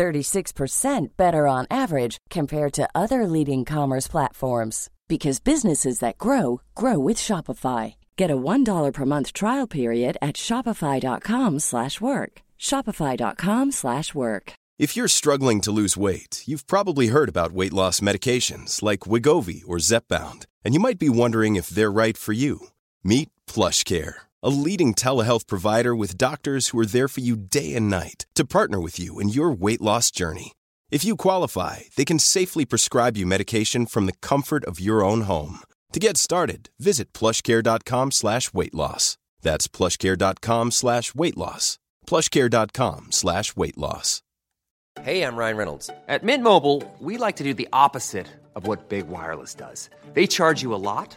36% better on average compared to other leading commerce platforms because businesses that grow grow with Shopify. Get a $1 per month trial period at shopify.com/work. shopify.com/work. If you're struggling to lose weight, you've probably heard about weight loss medications like Wigovi or Zepbound, and you might be wondering if they're right for you. Meet PlushCare, a leading telehealth provider with doctors who are there for you day and night to partner with you in your weight loss journey. If you qualify, they can safely prescribe you medication from the comfort of your own home. To get started, visit plushcare.com slash weight loss. That's plushcare.com slash weight loss. plushcare.com slash weight loss. Hey, I'm Ryan Reynolds. At Mint Mobile, we like to do the opposite of what Big Wireless does. They charge you a lot,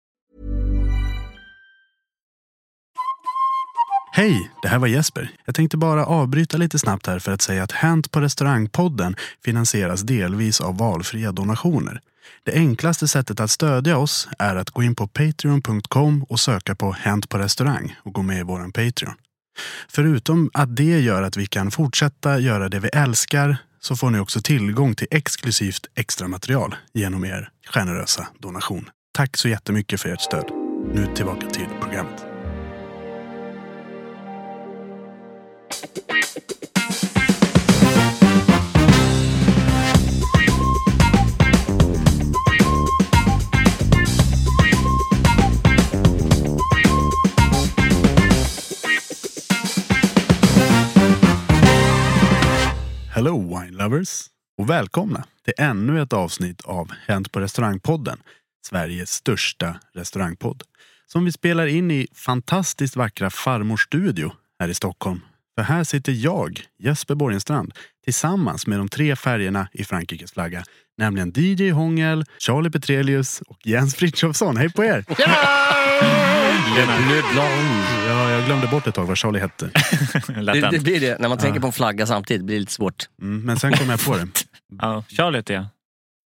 Hej, det här var Jesper. Jag tänkte bara avbryta lite snabbt här för att säga att Hänt på restaurangpodden finansieras delvis av valfria donationer. Det enklaste sättet att stödja oss är att gå in på patreon.com och söka på Hänt på restaurang och gå med i våran Patreon. Förutom att det gör att vi kan fortsätta göra det vi älskar så får ni också tillgång till exklusivt extra material genom er generösa donation. Tack så jättemycket för ert stöd. Nu tillbaka till programmet. Hello wine lovers och välkomna till ännu ett avsnitt av Hänt på restaurangpodden. Sveriges största restaurangpodd. Som vi spelar in i fantastiskt vackra Farmors studio här i Stockholm. För här sitter jag, Jesper Borgenstrand, tillsammans med de tre färgerna i Frankrikes flagga. Nämligen DJ Hångel, Charlie Petrelius och Jens Frithiofsson. Hej på er! Ja, jag glömde bort ett tag vad Charlie hette. Det, det blir det, när man tänker på en flagga samtidigt blir det lite svårt. Mm, men sen kom jag på det. Ja, Charlie heter jag.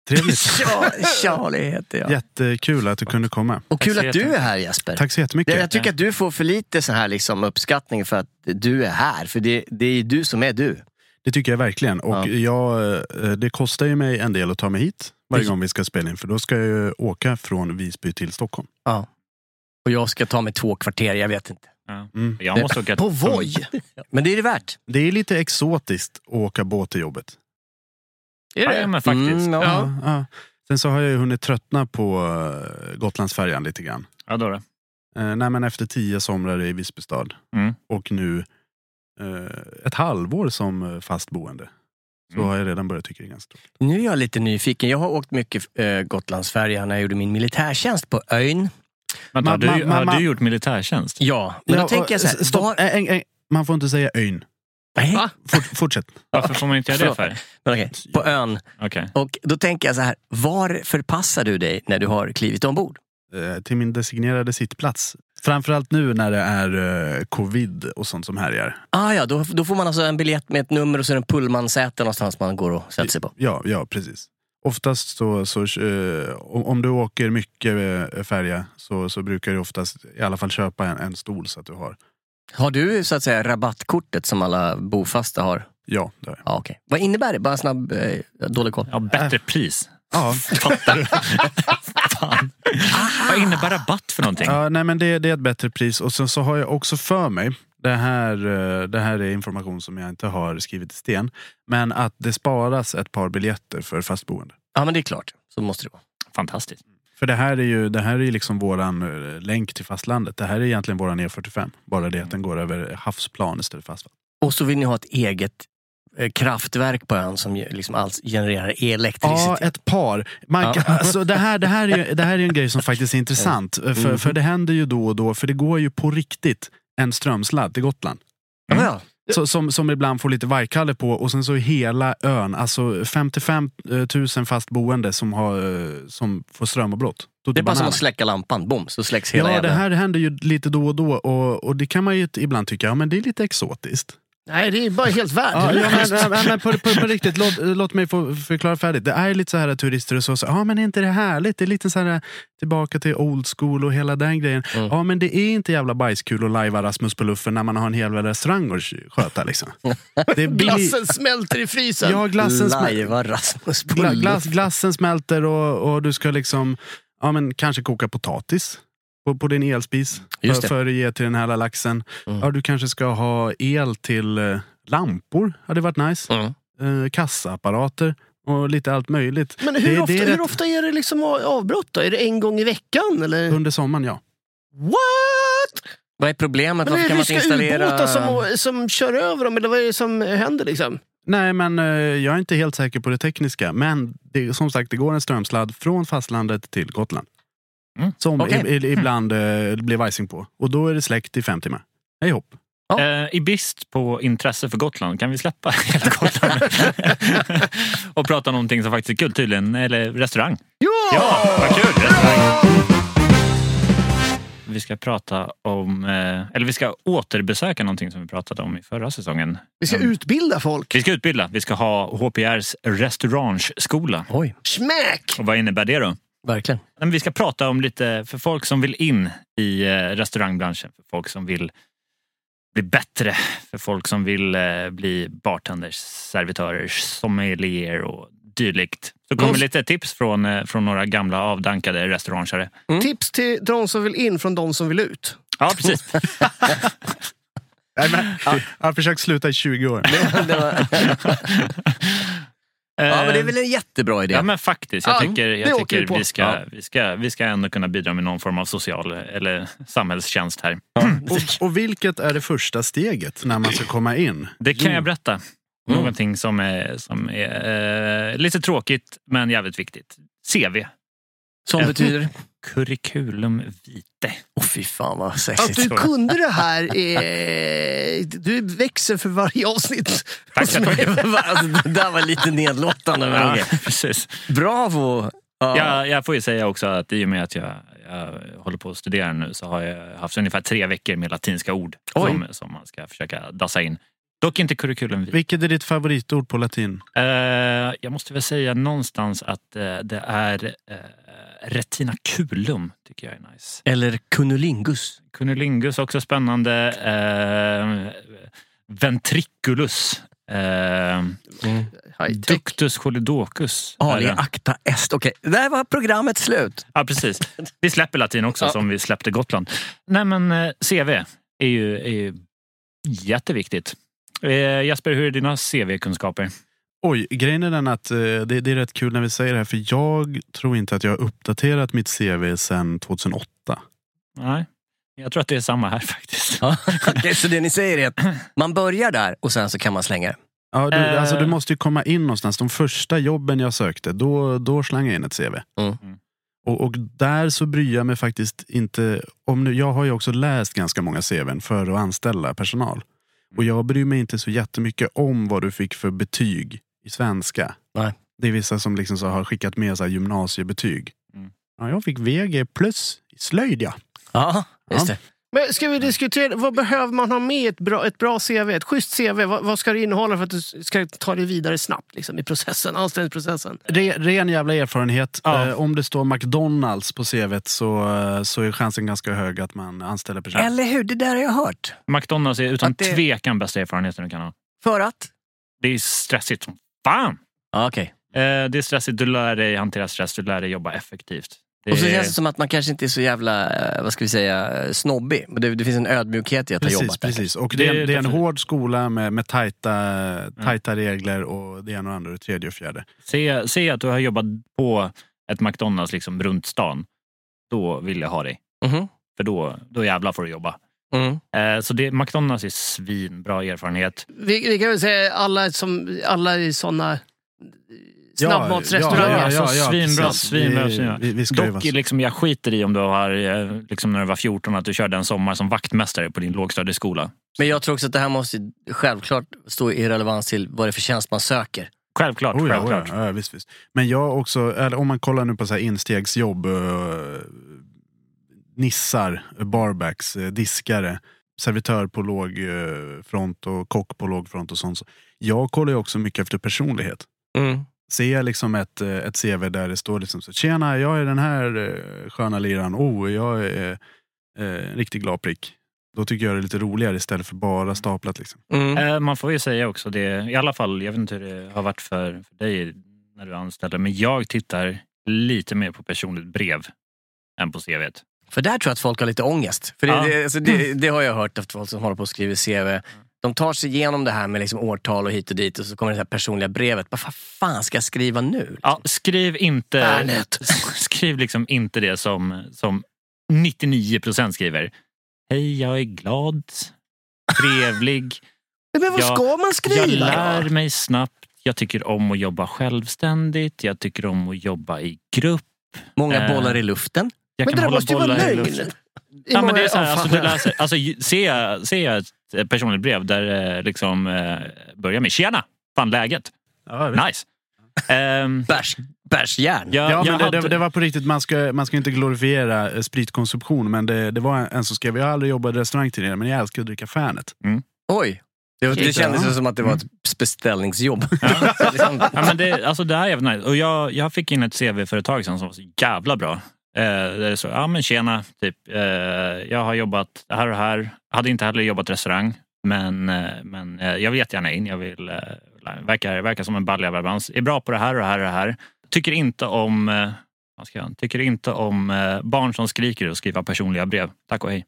Trevligt. Charlie heter jag. Jättekul att du kunde komma. Och kul att du är här Jesper. Tack så jättemycket. Jag tycker att du får för lite så här liksom uppskattning för att du är här. För det, det är du som är du. Det tycker jag verkligen. Och Ja. jag, eh, det kostar ju mig en del att ta mig hit varje gång vi ska spela in. För då ska jag ju åka från Visby till Stockholm. Ja. Och jag ska ta mig två kvarter, jag vet inte. Ja. Mm. Jag måste åka På Voi! Men det är det värt. Det är lite exotiskt att åka båt till jobbet. Är det? Ja, men faktiskt. Mm, ja. Ja, ja. Sen så har jag ju hunnit tröttna på eh, Gotlandsfärjan lite grann. Ja, då då. Eh, nej, men efter tio somrar i Visby stad Mm. och nu ett halvår som eh, fast boende. Så Mm. har jag redan börjat tycka det är ganska tråkigt. Nu är jag lite nyfiken. Jag har åkt mycket eh, Gotlandsfärja när jag gjorde min militärtjänst på ön. Vänta, har du, har du gjort militärtjänst? Ja, men då Ja, tänker jag så här. och- Stopp, var- ä- ä- man får inte säga ön. Nej, Fort, fortsätt. Varför får man inte göra det för? men okej, på ön. Okej. Och då tänker jag så här. Var förpassar du dig när du har klivit ombord? Eh, till min designerade sittplats. Framförallt nu när det är eh, covid och sånt som härjar. Ah, ja, då, då får man alltså en biljett med ett nummer och så är det en pullmansäte någonstans man går och sätter sig på. Ja, ja, precis. Oftast så, så eh, om om du åker mycket eh, färja så, så brukar du oftast i alla fall köpa en, en stol så att du har. Har du så att säga rabattkortet som alla bofasta har? Ja, det har jag. Ja, okej. Vad innebär det? Bara en snabb, eh, dålig koll. Ja, bättre pris. Ja, Fattar du? Fan. Vad innebär rabatt för någonting? ja, nej, men det, det är ett bättre pris. Och sen så har jag också för mig, det här, eh, det här är information som jag inte har skrivit i sten, men att det sparas ett par biljetter för fastboende. Ja, men det är klart. Så måste det vara. Fantastiskt. För det här är ju det här är liksom våran eh, länk till fastlandet. Det här är egentligen våran E45. Bara det att den går över havsplan istället för asfalt. Och så vill ni ha ett eget kraftverk på ön som liksom alls genererar Ja, elektricitet. ett par. Mike, Ja. alltså, det, här, det, här är, ju- det här är en grej som faktiskt är intressant. För, för det händer ju då och då, för det går ju på riktigt en strömsladd till Gotland. Ja, ja. Så, som, som ibland får lite vajkalle på och sen så hela ön, alltså 55 000 fast boende som, har, eh, som får strömavbrott. Det är bara som att släcka lampan, bom, så släcks hela Ja, det jävla... här händer ju lite då och då och, och det kan man ju ibland tycka, ja men det är lite exotiskt. Nej, det är bara helt värdelöst. ja, men, ja, men på, på, på riktigt, låt, låt mig få förklara färdigt. Det är lite så här att turister och så, så ja men är inte det härligt? Det är lite så här tillbaka till old school och hela den grejen. Mm. Ja men det är inte jävla bajskul att lajva Rasmus på luffen när man har en hel restaurang att sköta liksom. Det blir, Glassen smälter i frysen. ja, glassen, smä, Lajva Rasmus på gla, glass, glassen smälter och, och du ska liksom, ja men kanske koka potatis. På, på din elspis för, för att ge till den här laxen. Mm. Ja, du kanske ska ha el till eh, lampor, hade varit nice Mm. eh, kassaapparater och lite allt möjligt. Men hur, Det- ofta, det är hur ofta är det liksom avbrott då? Är det en gång i veckan? Eller? Under sommaren, ja. What? Vad är problemet? Men Varför kan man inte installera... ubåtar som, som kör över dem? Eller vad är det som händer liksom? Nej, men eh, jag är inte helt säker på det tekniska. Men det, som sagt, det går en strömsladd från fastlandet till Gotland. Mm. Som Okej. i, i, ibland eh, blir vajsing på. Och då är det släckt i fem timmar. Hej hopp. Ja. Eh, I brist på intresse för Gotland kan vi släppa hela Gotland och prata om någonting som faktiskt är kul, tydligen, eller restaurang. Ja! Ja, vad kul! Restaurang. Vi ska prata om, eh, eller vi ska återbesöka någonting som vi pratade om i förra säsongen. Vi ska Mm. utbilda folk. Vi ska utbilda. Vi ska ha HPRs restaurangskola. Oj, Smack! Och vad innebär det då? Verkligen. Men vi ska prata om lite för folk som vill in i eh, restaurangbranschen. För folk som vill bli bättre. För folk som vill eh, bli bartenders, servitörer, sommelier och dylikt. Så kommer Mm. lite tips från, eh, från några gamla avdankade restaurangare. Tips till de som vill in från de som vill ut. Ja, precis. Nej, men, Jag har försökt sluta i 20 år. Ja, men det är väl en jättebra idé. Ja men faktiskt. Jag Ja, tycker, jag tycker vi vi, ska, Ja. vi, ska, vi ska ändå kunna bidra med någon form av social eller samhällstjänst här. Och, och vilket är det första steget när man ska komma in? Det kan Jo. jag berätta. Mm. Någonting som är, som är eh, lite tråkigt men jävligt viktigt. CV. Som Eh, betyder... Curriculum vitae. Åh fy fan vad Att sexigt. du kunde det här, är... du växer för varje avsnitt. Tack alltså, det där var lite nedlåtande. Men Ja, okej. precis. Bravo! Ja. Jag, jag får ju säga också att i och med att jag, jag håller på att studera nu så har jag haft ungefär tre veckor med latinska ord Oj. som, som man ska försöka dassa in. Dock inte curriculum vitae. Vilket är ditt favoritord på latin? Eh, jag måste väl säga någonstans att eh, det är uh, retinaculum, tycker jag är nice. Eller cunnilingus. Cunnilingus också spännande. Uh, ventriculus. Uh, High-tech. ductus choledocus. Ali acta est. Okej, där var programmet slut. Ja, precis. Vi släpper latin också Ja. som vi släppte Gotland. Nej men eh, CV är ju, är ju jätteviktigt. Eh, Jesper, hur är dina CV-kunskaper? Oj, grejen är den att eh, det, det är rätt kul när vi säger det här för jag tror inte att jag har uppdaterat mitt CV sedan 2008. Nej, jag tror att det är samma här faktiskt. Ja. Okej, så det ni säger är att man börjar där och sen så kan man slänga det. Ja, du, Eh. alltså, du måste ju komma in någonstans. De första jobben jag sökte, då, då slang jag in ett CV. Mm. Och, och där så bryr jag mig faktiskt inte om nu. Jag har ju också läst ganska många CVn för att anställa personal. Och jag bryr mig inte så jättemycket om vad du fick för betyg i svenska. Nej. Det är vissa som liksom så har skickat med så här gymnasiebetyg. Mm. Ja, jag fick VG plus i slöjd ja. Ja, just det. Men ska vi diskutera, vad behöver man ha med ett bra, ett bra CV? Ett schysst CV, vad, vad ska det innehålla för att du ska ta dig vidare snabbt liksom, i processen, anställningsprocessen? Re, ren jävla erfarenhet. Ja. Eh, om det står McDonalds på CVt så, eh, så är chansen ganska hög att man anställer personen. Eller hur, det där har jag hört. McDonalds är utan Att det- tvekan bästa erfarenheten du kan ha. För att? Det är stressigt som fan. Ja, okej. Eh, det är stressigt, du lär dig hantera stress, du lär dig jobba effektivt. Det Och så är- känns det som att man kanske inte är så jävla, eh, vad ska vi säga, snobbig. Men det, det finns en ödmjukhet i att ha Precis, jobbat där. precis. Och Det det, är är, det är en hård skola med, med tajta, tajta regler och det ena och andra, det tredje och fjärde. Se, se att du har jobbat på ett McDonalds liksom runt stan. Då vill jag ha dig. Mhm. För då, då jävlar får du jobba. Mm. Eh, så det, McDonalds är svinbra erfarenhet. Vi, vi kan väl säga alla, som, alla i såna Ja, snabbmatsrestauranger. ja, ja, ja, svinbra, precis. svinbra, Vi- svinbra. vi- vi ska ju Dock, liksom, jag skiter i om du har, eh, liksom, när du var 14, att du körde en sommar som vaktmästare på din lågstadieskola. Men jag tror också att det här måste självklart stå i relevans till vad det är för tjänst man söker. Självklart. Oh ja, oh självklart. ja, ja, visst, visst. Men jag också, eller om man kollar nu på så här instegsjobb, eh, nissar, barbacks, eh, diskare, servitör på låg eh, front och kock på låg front och sånt. Så jag kollar ju också mycket efter personlighet. Mm. Ser jag liksom ett, eh, ett CV där det står liksom så Tjena, jag är den här eh, sköna liraren. Oh, jag är eh, en riktigt glad prick. Då tycker jag det är lite roligare istället för bara staplat. Liksom. Mm. Eh, man får ju säga också det, i alla fall, jag vet inte hur det har varit för, för dig när du anställer, men jag tittar lite mer på personligt brev än på CVt. För där tror jag att folk har lite ångest. För det, Ja. det, alltså det, det har jag hört av folk som håller på och skriver CV. De tar sig igenom det här med liksom årtal och hit och dit och så kommer det här personliga brevet. Vad fan- ska jag skriva nu? Ja, skriv inte Värnet. skriv liksom inte det som, som 99 procent skriver. Hej, jag är glad, trevlig, Men vad Ja, ska man skriva? jag lär mig snabbt, jag tycker om att jobba självständigt, jag tycker om att jobba i grupp. Många Eh, bollar i luften. Jag Men det kan där hålla måste ju vara lögn. Ja, men det är så här, Ja, alltså, du läser, alltså, ser, jag, ser jag ett personligt brev där det liksom eh, börjar med Tjena! Fan läget? Ja. Nice! Ehm, Bärs, bärsjärn. jag, Ja, men det, hade- det, det var på riktigt, man ska, man ska inte glorifiera eh, spritkonsumtion, men det, det var en som skrev, jag har aldrig jobbat i restaurang tidigare, men jag älskar att dricka Fanet. Oj. Det, var- det kändes ja. som att det var ett beställningsjobb. Ja, men det, alltså det här är nice. Och jag, jag fick in ett CV för ett tag sedan som var så jävla bra. Eh, det är så, ja men tjena, typ. Eh, jag har jobbat här och här. Hade inte heller jobbat restaurang. Men, eh, men eh, jag vill jättegärna in. Jag vill, eh, verkar, verkar som en balja verbans. Är bra på det här och det här och det här. Tycker inte om, eh, vad ska jag, tycker inte om eh, barn som skriker och skriver personliga brev. Tack och hej.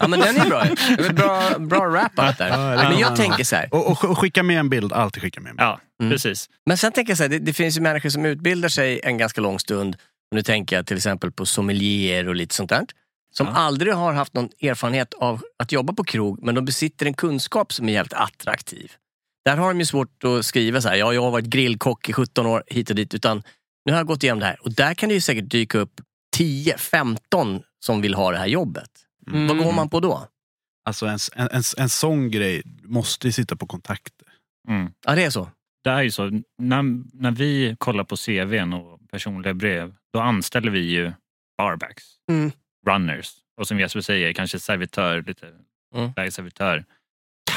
Ja, men den är bra. Det är bra, bra wrap-up där. Ja, det men jag tänker så här. Och, och, och skicka med en bild, alltid skicka med en bild. Ja, Mm. precis. Men sen tänker jag så här, det, det finns ju människor som utbildar sig en ganska lång stund. Nu tänker jag till exempel på sommelier och lite sånt där. Som Ja. aldrig har haft någon erfarenhet av att jobba på krog, men de besitter en kunskap som är jävligt attraktiv. Där har de ju svårt att skriva så här, ja, jag har varit grillkock i 17 år hit och dit, utan nu har jag gått igenom det här. Och där kan det ju säkert dyka upp 10-15 som vill ha det här jobbet. Mm. Vad går man på då? Alltså en, en, en, en sån grej måste ju sitta på kontakter. Mm. Ja, det är så. Det är ju så, när, när vi kollar på CVn och personliga brev, då anställer vi ju barbacks, Mm. runners och som Jesper säger, kanske servitör, lite Mm. servitör.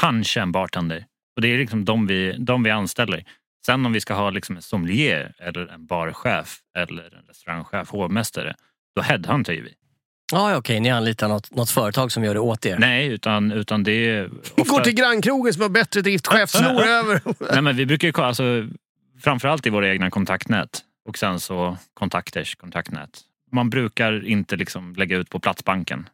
Kanske en bartender. Och det är liksom de vi, de vi anställer. Sen om vi ska ha liksom en sommelier eller en barchef eller en restaurangchef, hovmästare, då headhuntar ju vi. Ja, ja, okej, ni anlitar något, något företag som gör det åt er. Nej, utan, utan det är... Går ofta- till grannkrogen som har bättre driftchef, snor över. Nej, men vi brukar ju alltså, framförallt i våra egna kontaktnät och sen så kontakters kontaktnät. Man brukar inte liksom lägga ut på Platsbanken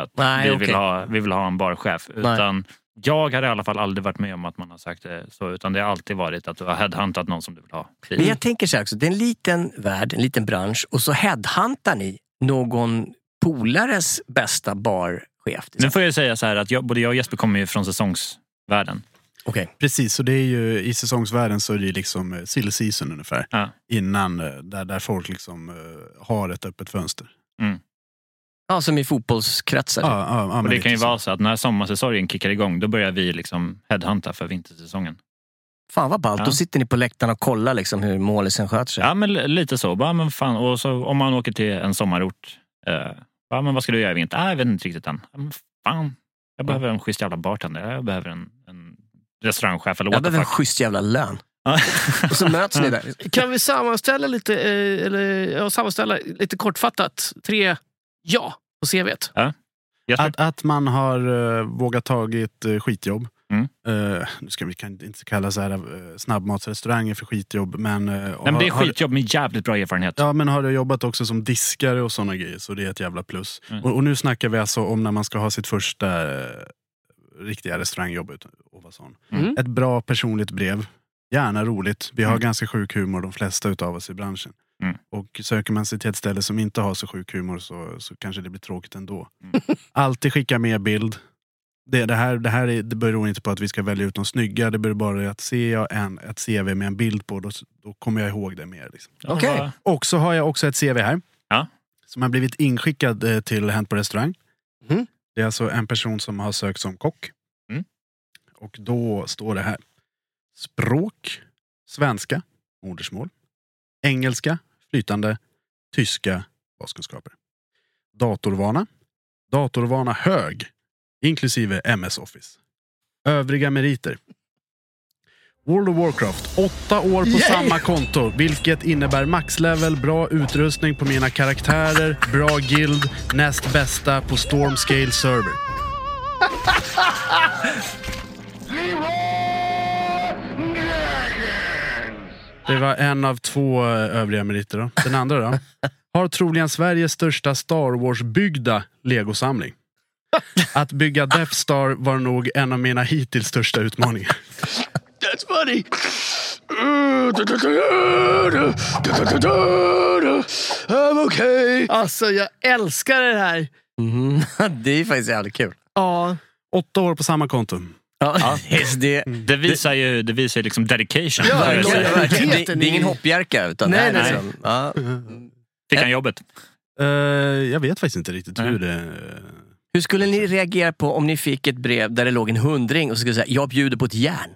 att Nej, vi, vill ha, vi vill ha en barchef. Utan jag har i alla fall aldrig varit med om att man har sagt det så, utan det har alltid varit att du har headhuntat någon som du vill ha. Men jag tänker så här också, det är en liten värld, en liten bransch och så headhuntar ni någon polares bästa barchef. Nu får jag säga så här att jag, både jag och Jesper kommer ju från säsongsvärlden. Okej. Precis, och det är ju i säsongsvärlden så är det liksom eh, sill season ungefär. Ja. Innan, eh, där, där folk liksom eh, har ett öppet fönster. Ja, som i fotbollskretsar. Ja, ja, ja, Och det kan ju så. vara så att när sommarsäsongen kickar igång, då börjar vi liksom headhunta för vintersäsongen. Fan vad ballt, Ja. då sitter ni på läktaren och kollar liksom hur målisen sköter sig. Ja, men li- lite så. Bara, men fan, och så, om man åker till en sommarort. Eh, ja, men vad ska du göra i vinter? Ah, jag vet inte riktigt än. Men fan, jag behöver en schysst jävla bartender. Jag behöver en restaurangchef eller Jag behöver en schysst jävla lön. Ja. Och så möts ni där. Kan vi sammanställa lite, eh, eller, ja, sammanställa lite kortfattat tre ja på CVt? Jesper? Att, att man har eh, vågat tagit uh, skitjobb. Mm. Eh, nu ska vi kan inte kalla så här, uh, snabbmatsrestauranger för skitjobb. Men, uh, Nej, men det är skitjobb med jävligt bra erfarenhet. Ja, men har du jobbat också som diskare och såna grejer så det är ett jävla plus. Mm. Och, och nu snackar vi alltså om när man ska ha sitt första eh, riktiga restaurangjobb. sån. Mm. Ett bra personligt brev. Gärna roligt. Vi har Mm. ganska sjuk humor de flesta utav oss i branschen. Mm. Och söker man sig till ett ställe som inte har så sjuk humor så, så kanske det blir tråkigt ändå. Mm. Alltid skicka med bild. Det, det, här, det här är, det beror inte på att vi ska välja ut de snygga. Det beror bara på att ser jag en, ett CV med en bild på då, då kommer jag ihåg det mer. Liksom. Vad- Och så har jag också ett CV här. Ja. Som har blivit inskickad eh, till Hänt på restaurang. Mhm. Det är alltså en person som har sökt som kock. Mm. Och då står det här. Språk, svenska, modersmål. Engelska, flytande. Tyska, baskunskaper. Datorvana. Datorvana hög, inklusive MS Office. Övriga meriter. World of Warcraft, åtta år på Yay! samma konto, vilket innebär maxlevel, bra utrustning på mina karaktärer, bra guild, näst bästa på Stormscale server. Det var en av två eh, övriga meriter. Då. Den andra då? Har troligen Sveriges största Star Wars-byggda legosamling. Att bygga Death Star var nog en av mina hittills största utmaningar. That's funny! I'm okay. Alltså, jag älskar det här. Mm. Det är faktiskt jävligt kul. Ja, Åtta år på samma konto. Ja, det, Det visar ju det visar ju liksom dedication. Ja, det, det, det är ingen hoppjerka. Utan Nej, nej. liksom, ja. Fick han jobbet? Eh, jag vet faktiskt inte riktigt Nej. hur det... Hur skulle ni reagera på om ni fick ett brev där det låg en hundring och så skulle säga jag bjuder på ett järn?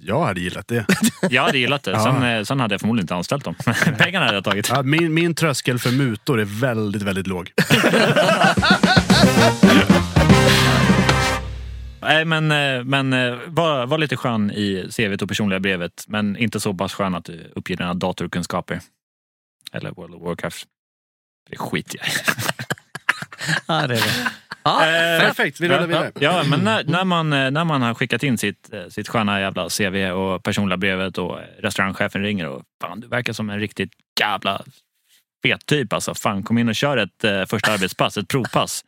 Jag hade gillat det. Jag hade gillat det. Ja. Sen, eh, sen hade jag förmodligen inte anställt dem. Pengarna hade jag tagit. Ja, min, min tröskel för mutor är väldigt, väldigt låg. Nej, men, eh, men eh, var, var lite skön i CVt och personliga brevet. Men inte så pass skön att du uppger dina datorkunskaper. Eller World of Warcraft. Det skiter jag i. Ja, det är det. Ja, Eh, Perfekt, vi rullar vidare. Ja, men när, när, man, eh, när man har skickat in sitt, eh, sitt sköna jävla CV och personliga brevet och restaurangchefen ringer och fan du verkar som en riktigt jävla fet typ alltså. Fan kom in och kör ett eh, första arbetspass, ett provpass.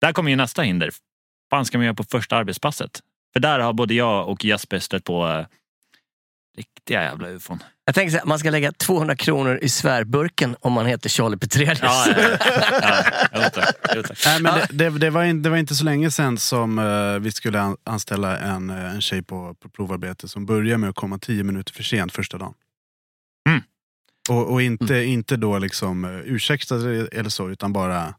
Där kommer ju nästa hinder. fan ska man göra på första arbetspasset? För där har både jag och Jesper stött på eh, riktiga jävla ufon. Jag tänker så här, man ska lägga 200 kronor i svärburken om man heter Charlie Petrelius. Ja, ja, ja. ja, jo, tack. Jo, tack. Nej, men det, det, det, var in, det var inte så länge sedan som eh, vi skulle an, anställa en, eh, en tjej på, på provarbete som började med att komma tio minuter för sent första dagen. Mm. Och, och inte, inte då liksom uh, ursäkta eller så, utan bara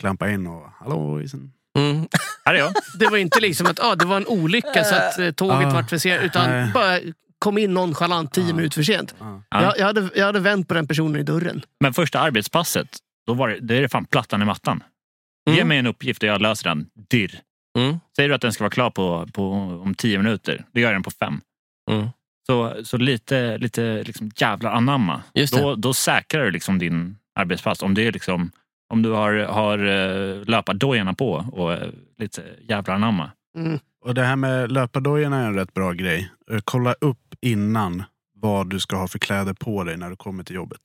klampa in och hallå isen. Mm. Här är jag. det var inte liksom att ah, det var en olycka så att tåget Ah, vart för sent. Utan nej. bara kom in nonchalant tio minuter för sent. Ja. Ja. Jag, jag, hade, jag hade vänt på den personen i dörren. Men första arbetspasset, då var det, det är det fan plattan i mattan. Ge Mm. mig en uppgift och jag löser den. Dirr. Mm. Säger du att den ska vara klar på, på, om tio minuter, då gör jag den på fem. Mm. Så, så lite, lite liksom jävlar anamma. Just det. Då, då säkrar du liksom din arbetspass. Om, det är liksom, om du har, har eh, löpardojorna på och eh, lite jävlar anamma. Mm. Och det här med löpardojorna är en rätt bra grej. Eh, Kolla upp innan vad du ska ha för kläder på dig när du kommer till jobbet.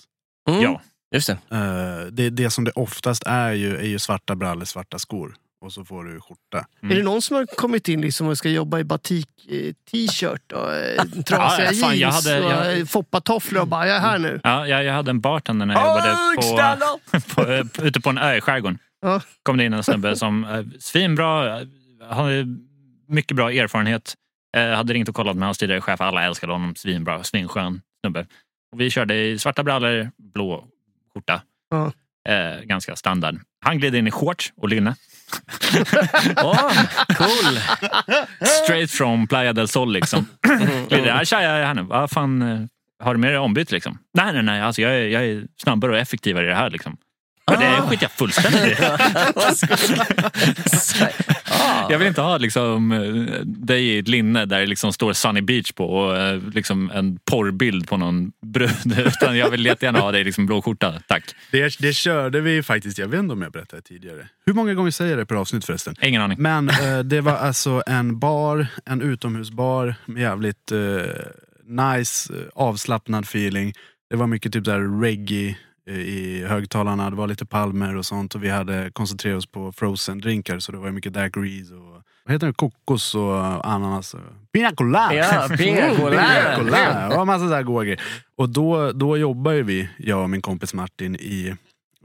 Mm. Ja. Just det. Eh, det, det som det oftast är ju, är ju svarta brallor, svarta skor. Och så får du skjorta. Mm. Är det någon som har kommit in liksom och ska jobba i batik eh, t-shirt och trasiga Ja, fan, jag jeans hade- och jag- eh, foppatofflor och bara jag är här nu. Ja, jag, jag hade en bartender när jag jobbade på, på, ute på en ö i skärgården. Ja. kom det in en snubbe som svinbra, hade mycket bra erfarenhet. Eh, hade ringt och kollat med hans tidigare chef. Alla älskade honom. Svinbra, svinskön snubbe. Och vi körde i svarta brallor, blå skjorta. Ja. Eh, ganska standard. Han gled in i shorts och linne. Åh, cool. Straight from Playa del Sol liksom. Glider, "Ja, tja, jag är här nu. Vad fan, eh, har du med dig ombyte liksom? Nej, nej, nej. Alltså, jag, är, jag är snabbare och effektivare i det här liksom. Det skiter jag fullständigt i. ah. Jag vill inte ha liksom, eh, dig i ett linne där det liksom står Sunny Beach på och eh, liksom en porrbild på någon brud. Utan jag vill jättegärna ha dig i liksom blå skjorta. Tack. Det, det körde vi faktiskt, jag vet inte om jag berättade tidigare. Hur många gånger säger jag det per avsnitt förresten? Ingen aning. Men eh, det var alltså en bar, en utomhusbar med jävligt eh, nice, eh, avslappnad feeling. Det var mycket typ där reggae i högtalarna, det var lite palmer och sånt och vi hade koncentrerat oss på frozen drinkar så det var mycket daiquiris och vad heter det? kokos och ananas. Pina colada! Ja, pina colada. Det var massa sådär goda grejer. Och då, då jobbar ju vi, jag och min kompis Martin, i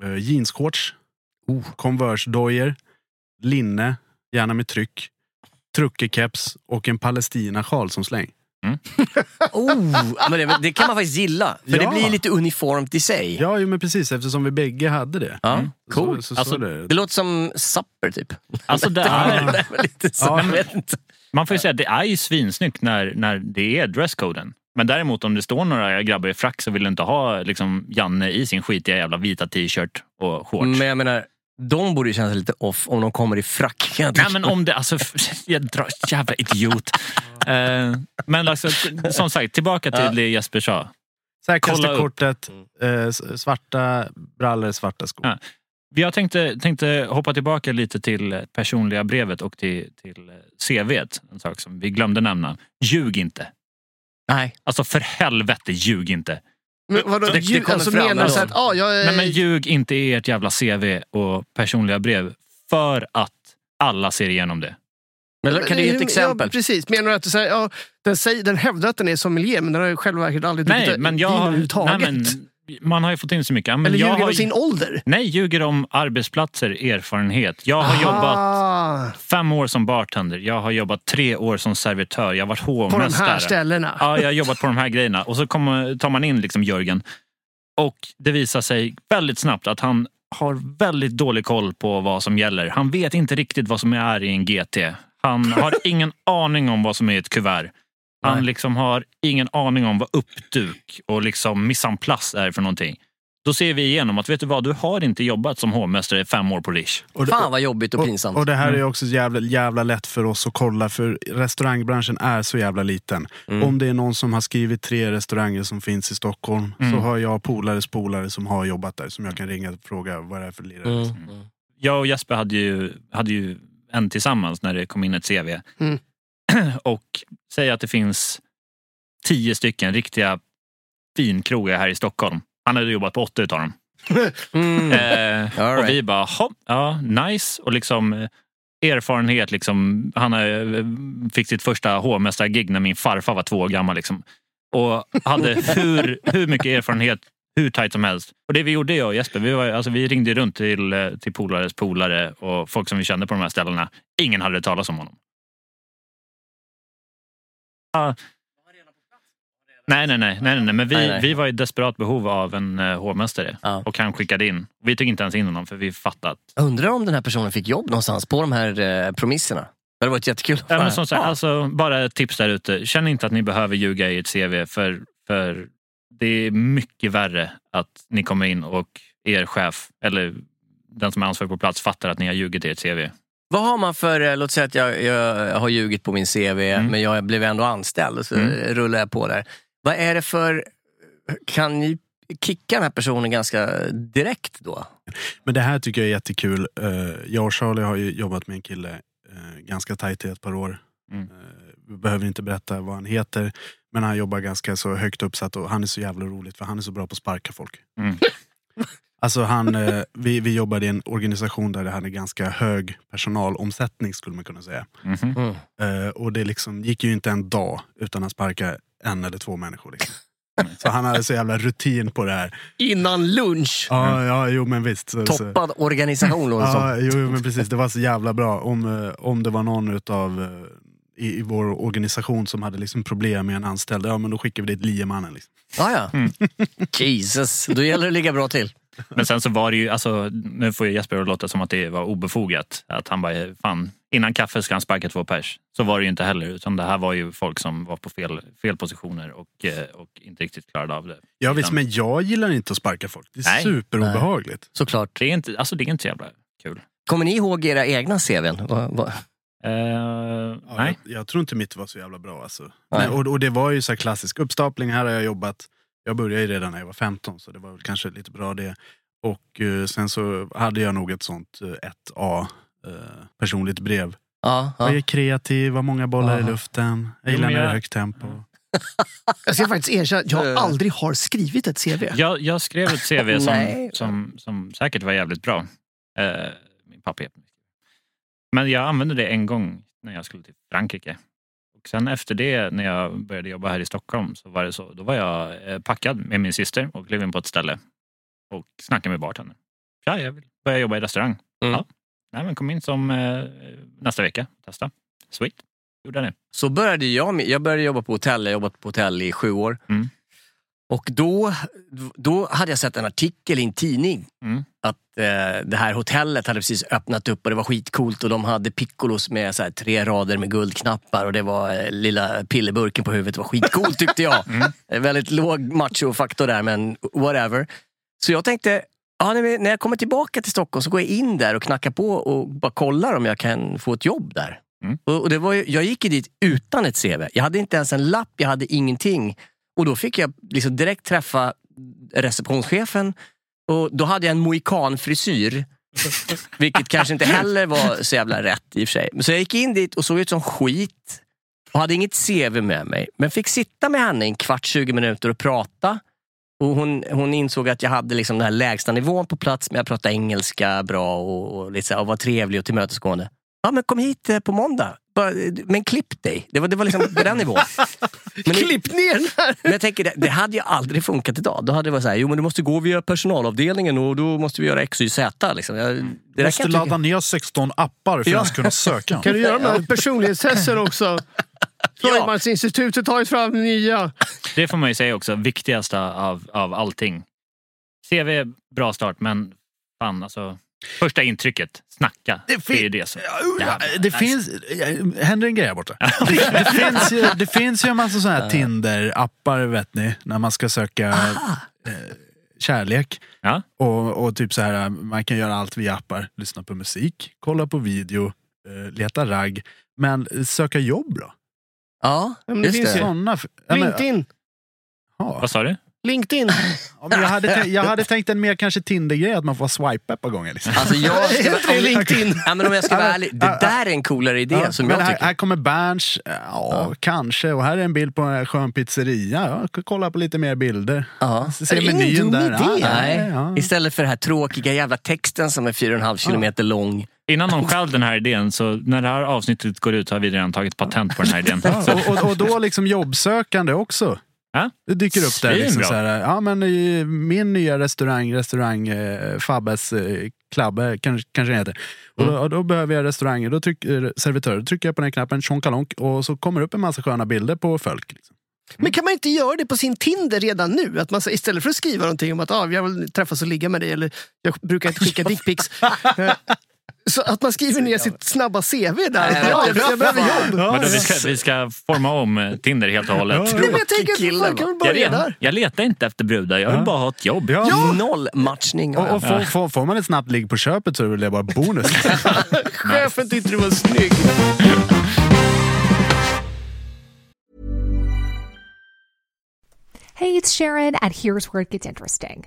uh, jeansshorts, Converse-dojor, linne, gärna med tryck, truckerkeps och en palestinasjal som släng. Oh, men det, det kan man faktiskt gilla. För Ja. det blir lite uniformt i sig. Ja, jo, men precis eftersom vi bägge hade det. Ja, Så- coolt. Så, så, Alltså, det. Det låter som supper typ. Alltså det Det är, är väl lite så. Ja. Man får ju säga att det är ju svinsnyggt när, när det är dresscoden. Men däremot om det står några grabbar i frack så vill du inte ha liksom, Janne i sin skitiga jävla vita t-shirt och shorts. Men jag menar, de borde ju känna sig lite off om de kommer i frack. Nej men om det, alltså jag drar, jävla idiot. Eh, men alltså som sagt, tillbaka till Ja. det Jesper sa. Säkraste kolla upp. kortet, eh, svarta brallor, svarta skor. Ja. Jag tänkte, tänkte hoppa tillbaka lite till personliga brevet och till, till CVt. En sak som vi glömde nämna. Ljug inte. Nej. Alltså för helvete, ljug inte. Men vadå, Det- det ljud, kommer alltså fram menar du så att ah, jag är... Nej, men ljug inte i ert jävla CV och personliga brev för att alla ser igenom det. Men kan du ge ett Ja, exempel? precis. Menar du att du säger, ja, den, säger, den hävdar att den är sommelier men den har i själva verket aldrig druckit Nej, men jag vin har, överhuvudtaget? nej, men, man har ju fått in så mycket. Men Eller jag ljuger har, om sin ålder? Nej, ljuger om arbetsplatser, erfarenhet. Jag har jobbat Ah, fem år som bartender. Jag har jobbat tre år som servitör. Jag har varit På de hovmästare. här ställena? Ja, jag har jobbat på de här grejerna. Och så kommer, tar man in liksom Jörgen. Och det visar sig väldigt snabbt att han har väldigt dålig koll på vad som gäller. Han vet inte riktigt vad som är i en GT. Han har ingen aning om vad som är ett kuvert. Han Nej. liksom har ingen aning om vad uppduk och liksom place är för någonting. Då ser vi igenom att vet du vad, du har inte jobbat som hovmästare i fem år på Rish. Och det- Fan vad jobbigt och pinsamt. Och det här är också jävla, jävla lätt för oss att kolla för restaurangbranschen är så jävla liten. Mm. Om det är någon som har skrivit tre restauranger som finns i Stockholm så Mm. har jag polares polare som har jobbat där som jag kan ringa och fråga vad det är för lirare. Mm. Mm. jag och Jesper hade ju, hade ju en tillsammans när det kom in ett CV. Mm. Och säg att det finns tio stycken riktiga finkrogar här i Stockholm. Han hade jobbat på åtta utav dem. Mm. Eh, All Och right. vi bara, "Hopp, ja, nice. Och liksom eh, erfarenhet. Liksom, han eh, fick sitt första hovmästargig när min farfar var två år gammal. Liksom. Och hade hur, hur mycket erfarenhet hur tajt som helst. Och det vi gjorde jag och Jesper, vi, var, alltså, vi ringde runt till, eh, till polares polare och folk som vi kände på de här ställena. Ingen hade talas om honom. Ah. Nej, nej, nej, nej, nej, men vi, Nej, nej. vi var i desperat behov av en uh, hovmästare Ja. och han skickade in. Vi tog inte ens in honom för vi fattade att Jag Undrar om den här personen fick jobb någonstans på de här eh, promisserna. Det hade varit jättekul. Ja, men som sagt, Ja. alltså, bara ett tips där ute. Känn inte att ni behöver ljuga i ert CV för, för det är mycket värre att ni kommer in och er chef eller den som är ansvarig på plats fattar att ni har ljugit i ert CV. Vad har man för, eh, låt säga att jag, jag har ljugit på min CV Mm. men jag blev ändå anställd och så Mm. rullar jag på där. Vad är det för, kan ni kicka den här personen ganska direkt då? Men det här tycker jag är jättekul. Eh, Jag och Charlie har ju jobbat med en kille eh, ganska tajt i ett par år. Mm. Vi behöver inte berätta vad han heter. Men han jobbar ganska så högt uppsatt och han är så jävla roligt för han är så bra på att sparka folk. Mm. Alltså han, eh, vi, vi jobbade i en organisation där det hade ganska hög personalomsättning skulle man kunna säga. Mhm. Eh, och det liksom gick ju inte en dag utan att sparka en eller två människor. Liksom. Så han hade så jävla rutin på det här. Innan lunch? Ja, ja jo men visst. Så, så. Toppad organisation låter det som. Ja, jo, men precis. Det var så jävla bra. Om, eh, om det var någon utav eh, i, i vår organisation som hade liksom problem med en anställd, ja men då skickar vi dit liemannen. Liksom. Ja, ja. Mm. Jesus, då gäller det att ligga bra till. Men sen så var det ju, alltså, nu får ju Jesper att låta som att det var obefogat. Att han bara, fan, innan kaffe ska han sparka två pers. Så var det ju inte heller. Utan det här var ju folk som var på fel, fel positioner och, eh, och inte riktigt klarade av det. Ja visst, Utan men jag gillar inte att sparka folk. Det är Nej. superobehagligt. Såklart. Det är inte, alltså det är inte så jävla kul. Kommer ni ihåg era egna CVn? Vad- vad- Eh, Ja, nej. Jag, jag tror inte mitt var så jävla bra. Alltså. Nej. Nej, och, och det var ju så här klassisk uppstapling. Här har jag jobbat. Jag började ju redan när jag var 15 så det var väl kanske lite bra det. Och eh, sen så hade jag nog ett sånt eh, 1A eh, personligt brev. Ja, ja. Jag är kreativ, har många bollar i luften. Jag gillar när det är jag- högt tempo. Jag ska faktiskt erkänna att jag Eh. aldrig har skrivit ett CV. Jag, jag skrev ett CV som, som, som säkert var jävligt bra. Eh, min pappa hjälpte mig. Men jag använde det en gång när jag skulle till Frankrike. Och sen efter det, när jag började jobba här i Stockholm, så var det så. Då var jag eh, packad med min syster och klev in på ett ställe och snackade med bartendern. Ja, jag vill börja jobba i restaurang. Mm. Ja. Nej, men kom in som eh, nästa vecka. Testa. Sweet. Gjorde jag det. Så började jag jag började jobba på hotell, jag har jobbat på hotell i sju år. Mm. Och då, då hade jag sett en artikel i en tidning Mm. att eh, det här hotellet hade precis öppnat upp och det var skitcoolt och de hade piccolos med så här, tre rader med guldknappar och det var eh, lilla pillerburken på huvudet. Det var skitcoolt tyckte jag. Mm. Eh, Väldigt låg machofaktor där men whatever. Så jag tänkte, ja, när jag kommer tillbaka till Stockholm så går jag in där och knackar på och bara kollar om jag kan få ett jobb där. Mm. Och, och det var ju, jag gick ju dit utan ett CV. Jag hade inte ens en lapp, jag hade ingenting. Och då fick jag liksom direkt träffa receptionschefen och då hade jag en mohikanfrisyr. Vilket kanske inte heller var så jävla rätt i och för sig. Så jag gick in dit och såg ut som skit och hade inget CV med mig. Men fick sitta med henne i en kvart, 20 minuter och prata. Och hon, hon insåg att jag hade liksom den här lägsta nivån på plats, men jag pratade engelska bra och, och, här, och var trevlig och tillmötesgående. Ja, men kom hit eh, på måndag. Bara, eh, Men klipp dig. Det var, det var liksom på den nivån. Men, Klipp ner den här! men jag tänker, det, det hade ju aldrig funkat idag. Då hade det varit så här, jo men du måste gå via personalavdelningen och då måste vi göra X, Y, Z. Liksom. Jag, det Måste tycka- ladda ner 16 appar för Ja. att kunna söka. Kan du göra de här personlighetstesten också? Förmannsinstitutet har ju fram nya. Det får man ju säga också, viktigaste av, av allting. CV, bra start, men fan alltså. Första intrycket, snacka. Det Det, fin- är ju det som... Ja, det finns, händer en grej här borta. Det, det, finns ju, det finns ju en massa sådana här Tinder-appar vet ni, när man ska söka eh, kärlek. Ja. Och, och typ så här, man kan göra allt via appar. Lyssna på musik, kolla på video, eh, leta ragg. Men söka jobb då? Ja, men det just finns det. ja, men- LinkedIn. ja. Vad sa du? LinkedIn. Ja, men jag, hade tänkt, jag hade tänkt en mer kanske Tinder-grej, att man får swipa ett par gånger. Liksom. Alltså jag ska, LinkedIn? ja, men om jag ska vara Ja, ärlig, det där är en coolare idé Ja, som jag här, tycker. här kommer Berns, ja, kanske. Och här är en bild på en skön pizzeria. Ja, kolla på lite mer bilder. Ja. Se Det är ingen menyn där. idé. Ja, Nej, ja. istället för den här tråkiga jävla texten som är 4,5 kilometer lång. Innan någon stjäl den här idén, så när det här avsnittet går ut har vi redan tagit patent på den här idén. Ja, och, och, och då liksom jobbsökande också. Ja? Det dyker upp där. Liksom, så här, ja, men i min nya restaurang, restaurang eh, Fabbes eh, kanske, kanske den heter. Och Mm. då, och då behöver jag restauranger, då tryck, eh, servitörer. Då trycker jag på den här knappen, tjonkalonk, och så kommer det upp en massa sköna bilder på folk. Liksom. Men kan man inte göra det på sin Tinder redan nu? Att man, istället för att skriva någonting om att ah, jag vill träffas och ligga med dig eller jag brukar inte skicka dickpics. Så att man skriver ner sitt snabba CV där. Ja, jag, jag behöver jobb. Vadå, vi, ska, vi ska forma om eh, Tinder helt och hållet. Men jag tänker kan Jag, börja let, där. jag letar inte efter brudar, jag vill Ja. bara ha ett jobb. Ja. Noll matchning. Och, jag. och får, får, får man ett snabbt ligg på köpet så är det det bara bonus. Chefen tyckte du var snygg. Hey, it's Sharon, and here's where it gets interesting.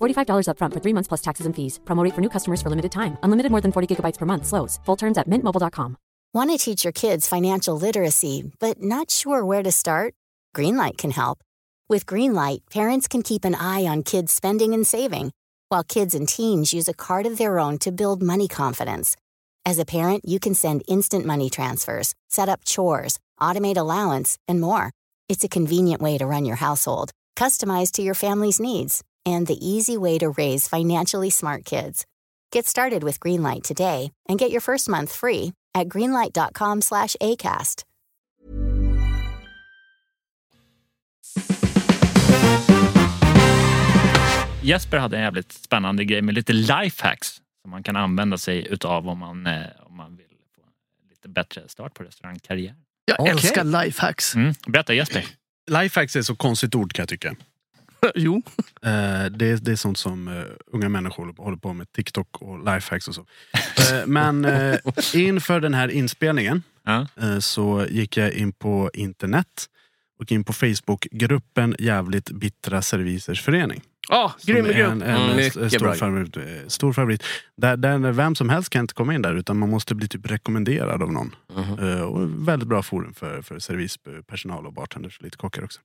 $45 upfront for three months plus taxes and fees. Promo rate for new customers for limited time. Unlimited more than 40 gigabytes per month. Slows. Full terms at mintmobile.com. Want to teach your kids financial literacy, but not sure where to start? Greenlight can help. With Greenlight, parents can keep an eye on kids' spending and saving, while kids and teens use a card of their own to build money confidence. As a parent, you can send instant money transfers, set up chores, automate allowance, and more. It's a convenient way to run your household, customized to your family's needs, and the easy way to raise financially smart kids. Get started with Greenlight today and get your first month free at greenlight.com slash ACAST. Jesper hade en jävligt spännande grej med lite lifehacks som man kan använda sig utav om man, eh, om man vill få en lite bättre start på restaurangkarriär. Jag Okej. älskar lifehacks. Mm. Berätta Jesper. Lifehacks är så konstigt ord kan jag tycka. jo. Eh, det, är, det är sånt som eh, unga människor håller på- med. TikTok och lifehacks och så. Eh, men inför den här inspelningen så gick jag in på internet och in på Facebookgruppen Jävligt bittra servisers förening. Som grym grupp. en, en Mm, stor, favorit, stor favorit. Där, där vem som helst kan inte komma in där utan man måste bli typ rekommenderad av någon. Mhm. Eh, och väldigt bra forum för, för servispersonal och bartenders och lite kockar också.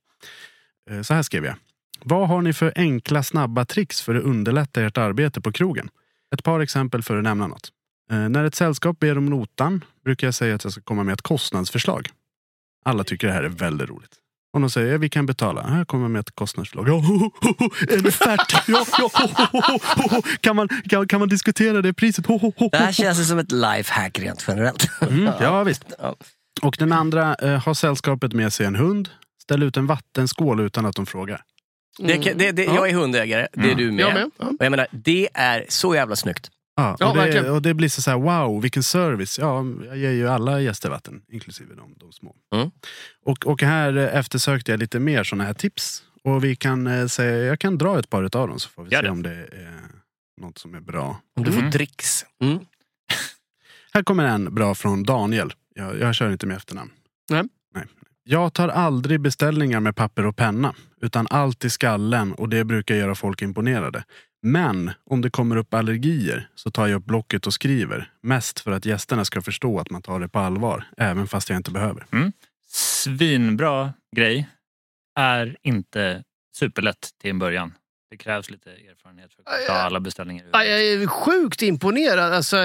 Så här skrev jag. Vad har ni för enkla snabba tricks för att underlätta ert arbete på krogen? Ett par exempel för att nämna något. Eh, när ett sällskap ber om notan brukar jag säga att jag ska komma med ett kostnadsförslag. Alla tycker det här är väldigt roligt. Och de säger, ja, vi kan betala. Här kommer med ett kostnadsförslag. Ja, ho, ho, ho, det färt? Ja, ja, ho, ho, ho, ho, ho. Kan, man, kan, kan man diskutera det priset? Ho, ho, ho, Det här ho. känns ju som ett lifehack rent generellt. Mm, ja, visst. Och den andra, eh, har sällskapet med sig en hund. Ställ ut en vattenskål utan att de frågar. Det, kan- det, det, jag är hundägare, det är Mm. du med. Jag med. Och jag menar, det är så jävla snyggt. Ja, Ja, och, det, verkligen. och det blir så, så här, wow, vilken service. Ja, jag ger ju alla gäster vatten, inklusive de, de små. Mm. Och, och här eftersökte jag lite mer såna här tips. Och vi kan eh, säga, jag kan dra ett par av dem så får vi Gör se det. om det är något som är bra. Om du får Mm. dricks. Mm. Här kommer en bra från Daniel. Jag, jag kör inte med efternamn. Nej. Jag tar aldrig beställningar med papper och penna. Utan allt i skallen och det brukar göra folk imponerade. Men om det kommer upp allergier så tar jag upp blocket och skriver. Mest för att gästerna ska förstå att man tar det på allvar. Även fast jag inte behöver. Mm. Svinbra grej. Är inte superlätt till en början. Det krävs lite erfarenhet för att ta alla beställningar. jag är sjukt imponerad. Alltså,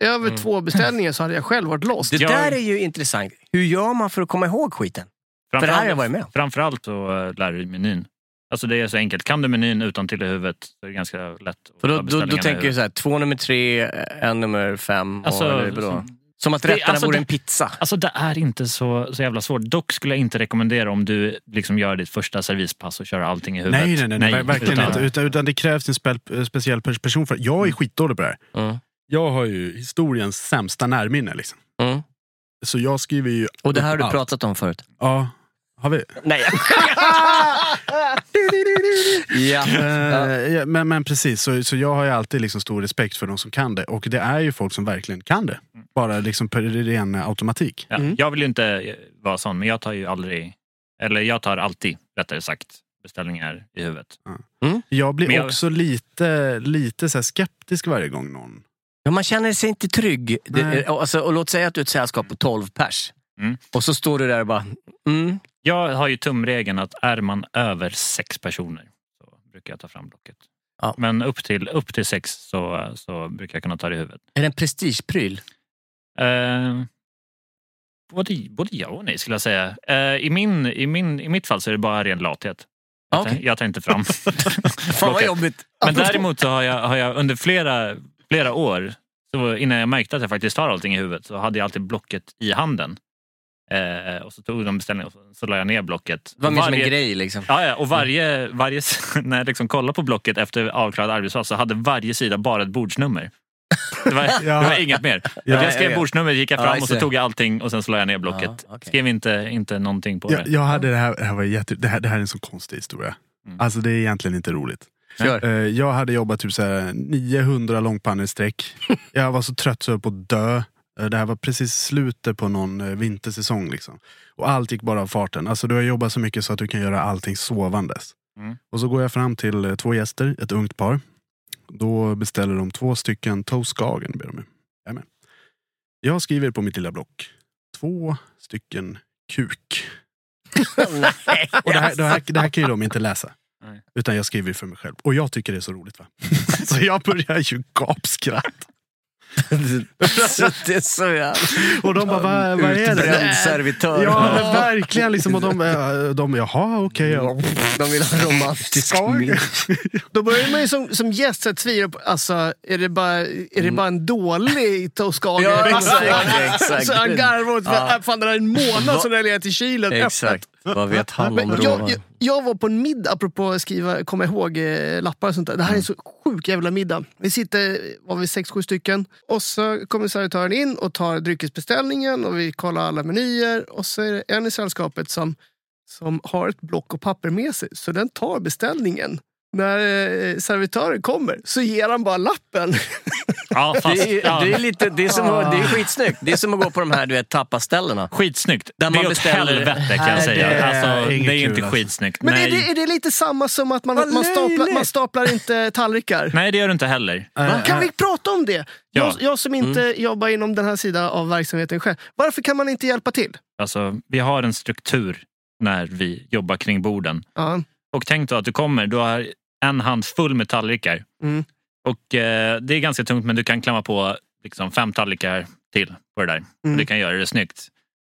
över Mm. två beställningar så hade jag själv varit lost. Det Jag- där är ju intressant. Hur gör man för att komma ihåg skiten? För det här har jag varit med. Framförallt så äh, lär du dig menyn. Alltså det är så enkelt. Kan du menyn utan till i huvudet så är det ganska lätt För då, då, då tänker du så här, två nummer tre, en nummer fem. Alltså, och, eller? Som- att Det- rätterna alltså vore en pizza. Alltså det är inte så, så jävla svårt. Dock skulle jag inte rekommendera om du liksom gör ditt första servispass och kör allting i huvudet. Nej, nej, nej, nej, verkligen utan- inte. Utan, utan det krävs en spel, speciell pers- person för Jag är skitdålig på det här. Mm. Jag har ju historiens sämsta närminne. Liksom. Mm. Så jag skriver ju Och det här har du allt. pratat om förut. Ja, har vi? Nej. ja. Eh, ja, men, men precis, så, så jag har ju alltid liksom stor respekt för de som kan det. Och det är ju folk som verkligen kan det. Bara liksom per ren automatik. Ja, Jag vill ju inte vara sån, men jag tar ju aldrig, eller jag tar alltid, rättare sagt, beställningar i huvudet. Jag blir jag- också lite, lite så här skeptisk varje gång någon... Ja, man känner sig inte trygg. Det, alltså, och låt säga att du är ett sällskap på 12 pers. Mm. Och så står du där och bara... Mm. Jag har ju tumregeln att är man över sex personer så brukar jag ta fram blocket. Ja. Men upp till, upp till sex så, så brukar jag kunna ta det i huvudet. Är det en prestigepryl? Eh, både, både ja och nej skulle jag säga. Eh, i, min, i, min, I mitt fall så är det bara ren lathet. Jag, tar, Okej. jag tar inte fram Fan vad jobbigt. Men däremot så har jag, har jag under flera, flera år, så innan jag märkte att jag faktiskt tar allting i huvudet, så hade jag alltid blocket i handen. Eh, och så tog de beställningen och så, så la jag ner blocket. Det var mer som en grej liksom. Ja, ja, och varje, varje, när jag liksom kollade på blocket efter avklarad arbetsdag så hade varje sida bara ett bordsnummer. Det var, det var inget mer. Ja, jag jag skrev vet. bordsnummer, gick jag Ja, fram just och så tog jag allting och sen så la jag ner blocket. Ja, okej. Skrev inte, inte någonting på Jag, det. jag hade det här, det här, var jätte, det, här, det här är en så konstig historia. Mm. Alltså det är egentligen inte roligt. Kör. Eh, Jag hade jobbat typ så här 900 långpannor i sträck. Jag var så trött så jag höll på att dö. Eh, Det här var precis slutet på någon eh, vintersäsong. Liksom. Och allt gick bara av farten. Alltså du har jobbat så mycket så att du kan göra allting sovandes. Mm. Och så går jag fram till eh, två gäster, ett ungt par. Då beställer de två stycken toastskagen. Ber de. Jajamän. Jag skriver på mitt lilla block. Två stycken kuk. Och det, här, det, här, det här kan ju de inte läsa. Nej. Utan jag skriver för mig själv. Och jag tycker det är så roligt. va? så jag börjar ju gapskratta. Så det är så jävla... Och de bara, vad, vad är det? Utbränd servitör. Ja, men verkligen. Liksom, och de, eh, de jaha, okej. ja. De vill ha romantisk middag. Då börjar man ju som, som gäst så att tvivla på, alltså, är det bara, är det bara en dålig toastskagen? Ja, exakt, exakt. Så han garvar åt, fan det är en månad som det har legat i kylen. Exakt. Vad vet han om Men jag, var på en middag, apropå att skriva, komma ihåg eh, lappar och sånt där. Det här är en så sjuk jävla middag. Vi sitter, var vi sex, sju stycken. Och så kommer servitören in och tar dryckesbeställningen och vi kollar alla menyer. Och så är det en i sällskapet som, som har ett block och papper med sig. Så den tar beställningen. När eh, servitören kommer så ger han bara lappen. Ja, fast, Det är, det är, lite, det är, som, att- det är skitsnyggt. Det är som att gå på de här du vet, tappaställena. Skitsnyggt. Där det man är åt beställer- helvete kan jag säga. det är alltså, det är kul, inte alltså. skitsnyggt. Men är det, är det lite samma som att man, man, staplar, man staplar inte tallrikar? Nej, det gör du inte heller. Eh, Kan vi prata om det? Ja. Jag, jag som inte jobbar inom den här sidan av verksamheten själv. Varför kan man inte hjälpa till? Alltså, vi har en struktur när vi jobbar kring borden. Ja. Och tänk då att du kommer, du har en hand full med tallrikar. Mm. Och eh, Det är ganska tungt men du kan klämma på liksom, fem tallrikar till på det där. Mm. Och du kan göra det snyggt.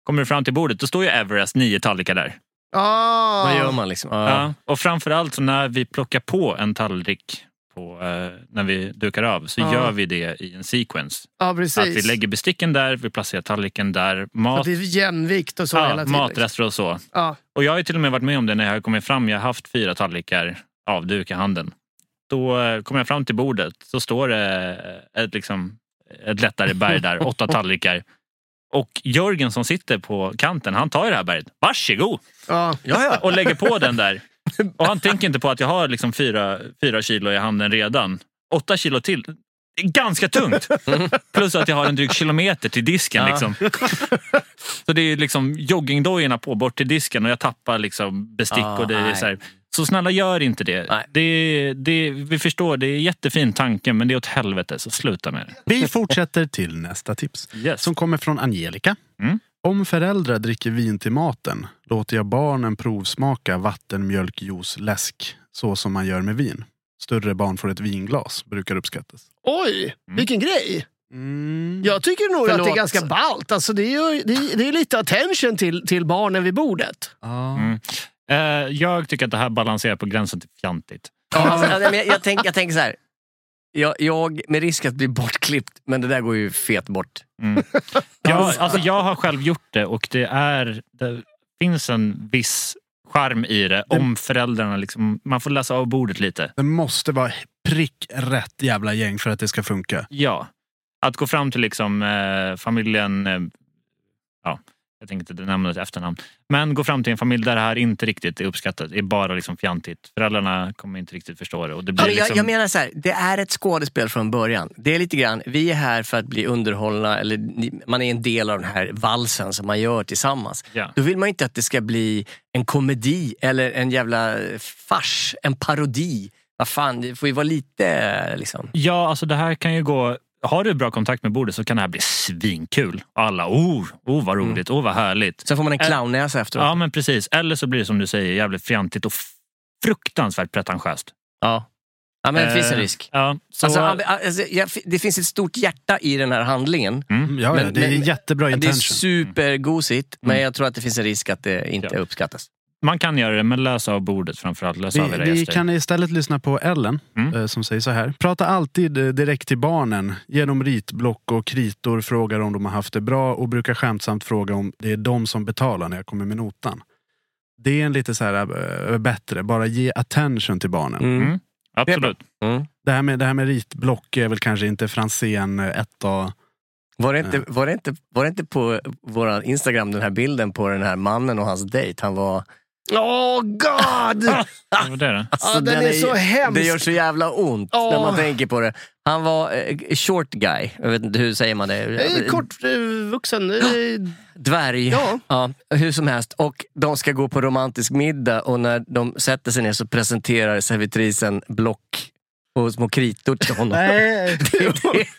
Kommer du fram till bordet, då står ju Everest nio tallrikar där. Ah. Vad gör man liksom? Ja. Ja. Och framförallt så när vi plockar på en tallrik på, eh, när vi dukar av så Ja. gör vi det i en sequence. Precis. Att vi lägger besticken där, vi placerar tallriken där. Så Mat, att det är jämvikt och så hela ja, tiden. matrester och så. Ja. Och jag har ju till och med varit med om det när jag har kommit fram. Jag har haft fyra tallrikar avduk i handen. Då eh, kommer jag fram till bordet så står det ett, liksom, ett lättare berg där, åtta tallrikar. Och Jörgen som sitter på kanten, han tar ju det här berget. Varsågod! Ja. Ja, ja. Och lägger på den där. Och han tänker inte på att jag har liksom fyra, fyra kilo i handen redan. Åtta kilo till. Ganska tungt. Plus att jag har en dryg kilometer till disken. Ja. Liksom. Så det är liksom joggingdojorna på bort till disken och jag tappar liksom bestick. Ah, och det är så, här. så snälla gör inte det. Det, det. Vi förstår, det är en jättefin tanke men det är åt helvete så sluta med det. Vi fortsätter till nästa tips. Yes. Som kommer från Angelica. Mm. Om föräldrar dricker vin till maten låter jag barnen provsmaka vatten, mjölk, juice, läsk så som man gör med vin. Större barn får ett vinglas, brukar uppskattas. Oj, vilken grej! Mm. Jag tycker nog att det Förlåt. är ganska ballt. Alltså, det, är ju, det, är, det är lite attention till, till barnen vid bordet. Mm. Eh, jag tycker att det här balanserar på gränsen till fjantigt. Alltså, ja, men jag, jag, tänk, jag tänker så här. Jag, jag, med risk att bli bortklippt, men det där går ju fet bort. Mm. Jag, alltså, jag har själv gjort det och det, är, det finns en viss charm i det om föräldrarna liksom, man får läsa av bordet lite. Det måste vara prick rätt jävla gäng för att det ska funka. Ja. Att gå fram till liksom, eh, familjen, eh, ja, jag tänker inte nämna ett efternamn. Men gå fram till en familj där det här inte riktigt är uppskattat. Det är bara liksom fjantigt. Föräldrarna kommer inte riktigt förstå det. Och det blir Ja, men liksom... jag, jag menar så här, det är ett skådespel från början. Det är lite grann, vi är här för att bli underhållna, eller ni- man är en del av den här valsen som man gör tillsammans. Ja. Då vill man inte att det ska bli en komedi eller en jävla fars, en parodi. Vad fan, det får ju vara lite liksom. Ja, alltså det här kan ju gå... Har du bra kontakt med bordet så kan det här bli svinkul. Alla, oh, oh vad roligt, oh vad härligt. Sen får man en clownnäsa efteråt. Ja, men precis. Eller så blir det som du säger jävligt fjantigt och fruktansvärt pretentiöst. Ja. Ja, men det finns en Eh, risk. Ja, så, Alltså, alltså, det finns ett stort hjärta i den här handlingen. mm. Ja, ja, Men- det är men- jättebra Det är intention. supergosigt, men Mm. jag tror att det finns en risk att det inte Ja. uppskattas. Man kan göra det, men lös av bordet framförallt. Lös av Vi, era vi gäster. kan istället lyssna på Ellen Mm. eh, som säger så här. Prata alltid eh, direkt till barnen. Ge dem ritblock och kritor, frågar om de har haft det bra och brukar skämtsamt fråga om det är de som betalar när jag kommer med notan. Det är en lite så här eh, bättre, bara ge attention till barnen. Mm. Absolut. Mm. Det, här med, det här med ritblock är väl kanske inte Franzén eh, 1A. Var, det inte, var, det inte, var det inte på vår Instagram den här bilden på den här mannen och hans dejt? Han var... Åh god! Vad det då? Ja, den är så hemsk. Det gör så jävla ont Ja. när man tänker på det. Han var eh, short guy, jag vet inte hur säger man det? Eh, Kort eh, vuxen. Dvärg. Ja. hur som helst. Och de ska gå på romantisk middag och när de sätter sig ner så presenterar servitrisen block och små kritor till honom. Nej.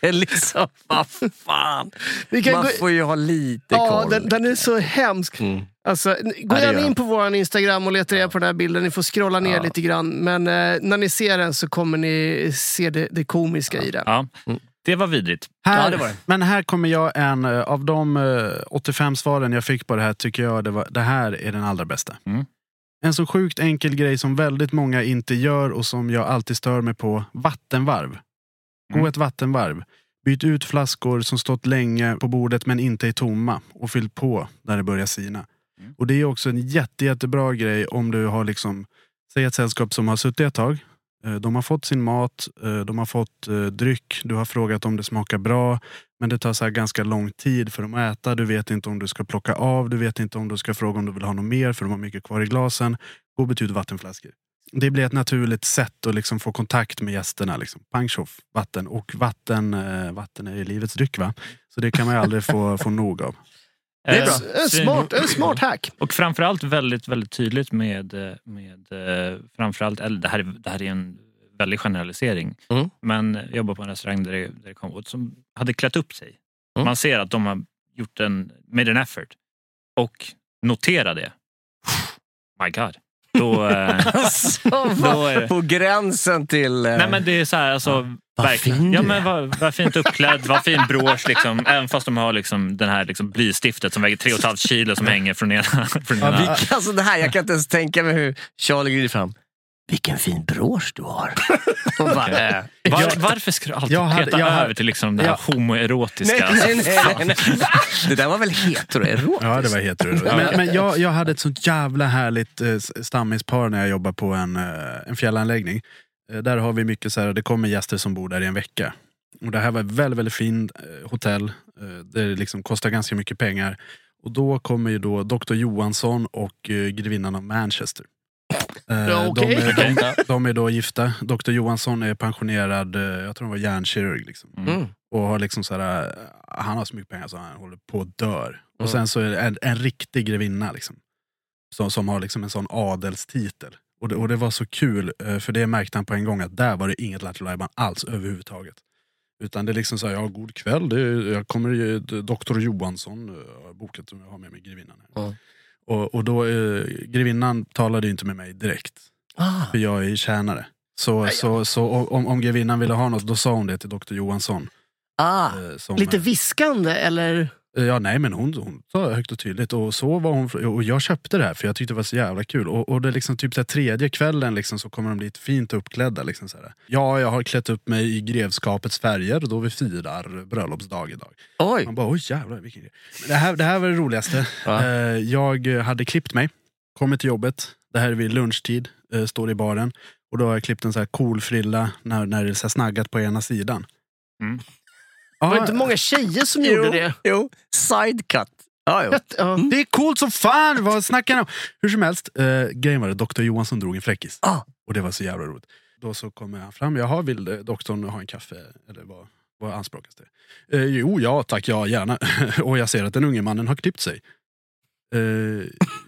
Det är liksom, vad fan. Vi kan Man gå- får ju ha lite Ja, koll. den, den är så hemsk. Mm. Alltså, gå Ja, gärna in på vår Instagram och leta reda på den här bilden. Ni får scrolla ner Ja. lite grann. Men eh, när ni ser den så kommer ni se det, det komiska i den. Ja, Mm. det var vidrigt. Här, Ja, det var det. Men här kommer jag en, eh, av de eh, 85 svaren jag fick på det här tycker jag det, var, det här är den allra bästa. Mm. En så sjukt enkel grej som väldigt många inte gör och som jag alltid stör mig på. Vattenvarv. Gå Mm. ett vattenvarv. Byt ut flaskor som stått länge på bordet men inte är tomma och fyll på där det börjar sina. Mm. Och Det är också en jätte, jättebra grej om du har liksom, säg ett sällskap som har suttit ett tag. Eh, de har fått sin mat, eh, de har fått eh, dryck, du har frågat om det smakar bra. Men det tar så här ganska lång tid för dem att äta. Du vet inte om du ska plocka av, du vet inte om du ska fråga om du vill ha något mer för de har mycket kvar i glasen. Gå ut vattenflaskor. Det blir ett naturligt sätt att liksom få kontakt med gästerna. Liksom. Pang tjoff, vatten. Och vatten, vatten är ju livets dryck va? Så det kan man ju aldrig få, få nog av. Det är bra. Eh, En smart, en smart hack. Och framförallt väldigt, väldigt tydligt med, med eh, framförallt, eller det här, är- det här är en väldig generalisering. Mm. Men jag jobbar på en restaurang där det, där det kom åt som hade klätt upp sig. Mm. Man ser att de har gjort en, made an effort. Och notera det. My God. Då, eh, Alltså, Då är på gränsen till... eh, nej men det är så här, alltså, Vad verkligen. fin ja, men vad, vad fint uppklädd, vad fin brosch. Liksom. Även fast de har liksom, den här liksom, blystiftet som väger 3,5 kilo som hänger från ena. Från Ja, ena. vi- Alltså det här, jag kan inte ens tänka mig hur Charlie glider fram. Vilken fin brosch du har. Bara, äh. Var, varför ska du alltid Jag hade- peta jag hade- över till liksom det här Ja. homoerotiska? nej, nej, nej, nej. Det där var väl heteroerotiskt? Ja, det var heteroerotiskt. Men, men jag, jag hade ett sånt jävla härligt eh, stammispar när jag jobbade på en, eh, en fjällanläggning. Eh, där har vi mycket så här, det kommer gäster som bor där i en vecka. Och det här var ett väldigt, väldigt fint eh, hotell. Eh, det liksom kostar ganska mycket pengar. Och då kommer ju då Dr Johansson och eh, grevinnan av Manchester. Eh, Ja, okej. de, är, de, de är då gifta. Dr Johansson är pensionerad, eh, jag tror han var hjärnkirurg. Liksom. Mm. Och har liksom så här, eh, han har så mycket pengar så han håller på att dör. Och Mm. sen så är det en, en riktig grevinna liksom, som, som har liksom en sån adelstitel. Och det, och det var så kul, för det märkte han på en gång att där var det inget Lattjo alls överhuvudtaget. Utan det är liksom så här, ja god kväll, det är, jag kommer doktor Johansson, bokat som jag har med mig grevinnan. Här. Mm. Och, och då, eh, grevinnan talade ju inte med mig direkt. Ah. För jag är tjänare. Så, så, så om, om grevinnan ville ha något, då sa hon det till doktor Johansson. Ah. eh, Som, Lite viskande eller? Eh, Ja, nej men hon, hon sa högt och tydligt och så var hon, och jag köpte det här för jag tyckte det var så jävla kul. Och, och det liksom typ så tredje kvällen liksom, så kommer de dit fint uppklädda. Liksom så här. Ja, jag har klätt upp mig i grevskapets färger då vi firar bröllopsdag idag. Oj. Man bara, oj jävlar vilken grej. Men det, här, det här var det roligaste. Ja. Eh, Jag hade klippt mig, kommit till jobbet, det här är vid lunchtid, eh, står i baren. Och då har jag klippt en så här cool frilla när, när det är så snaggat på ena sidan. Mm. Var det Ja, inte många tjejer som gjorde det? Jo, sidecut. Ja, jo. Ja. Det är coolt som fan! Vad snackar ni om? Hur som helst, eh, grejen var det, doktor Johansson drog en fräckis. Ah. Och det var så jävla roligt. Då så kommer han fram, jaha vill eh, doktorn ha en kaffe? Eller vad, vad anspråkas det? Eh, jo, ja tack, ja gärna. och jag ser att den unge mannen har klippt sig. Eh,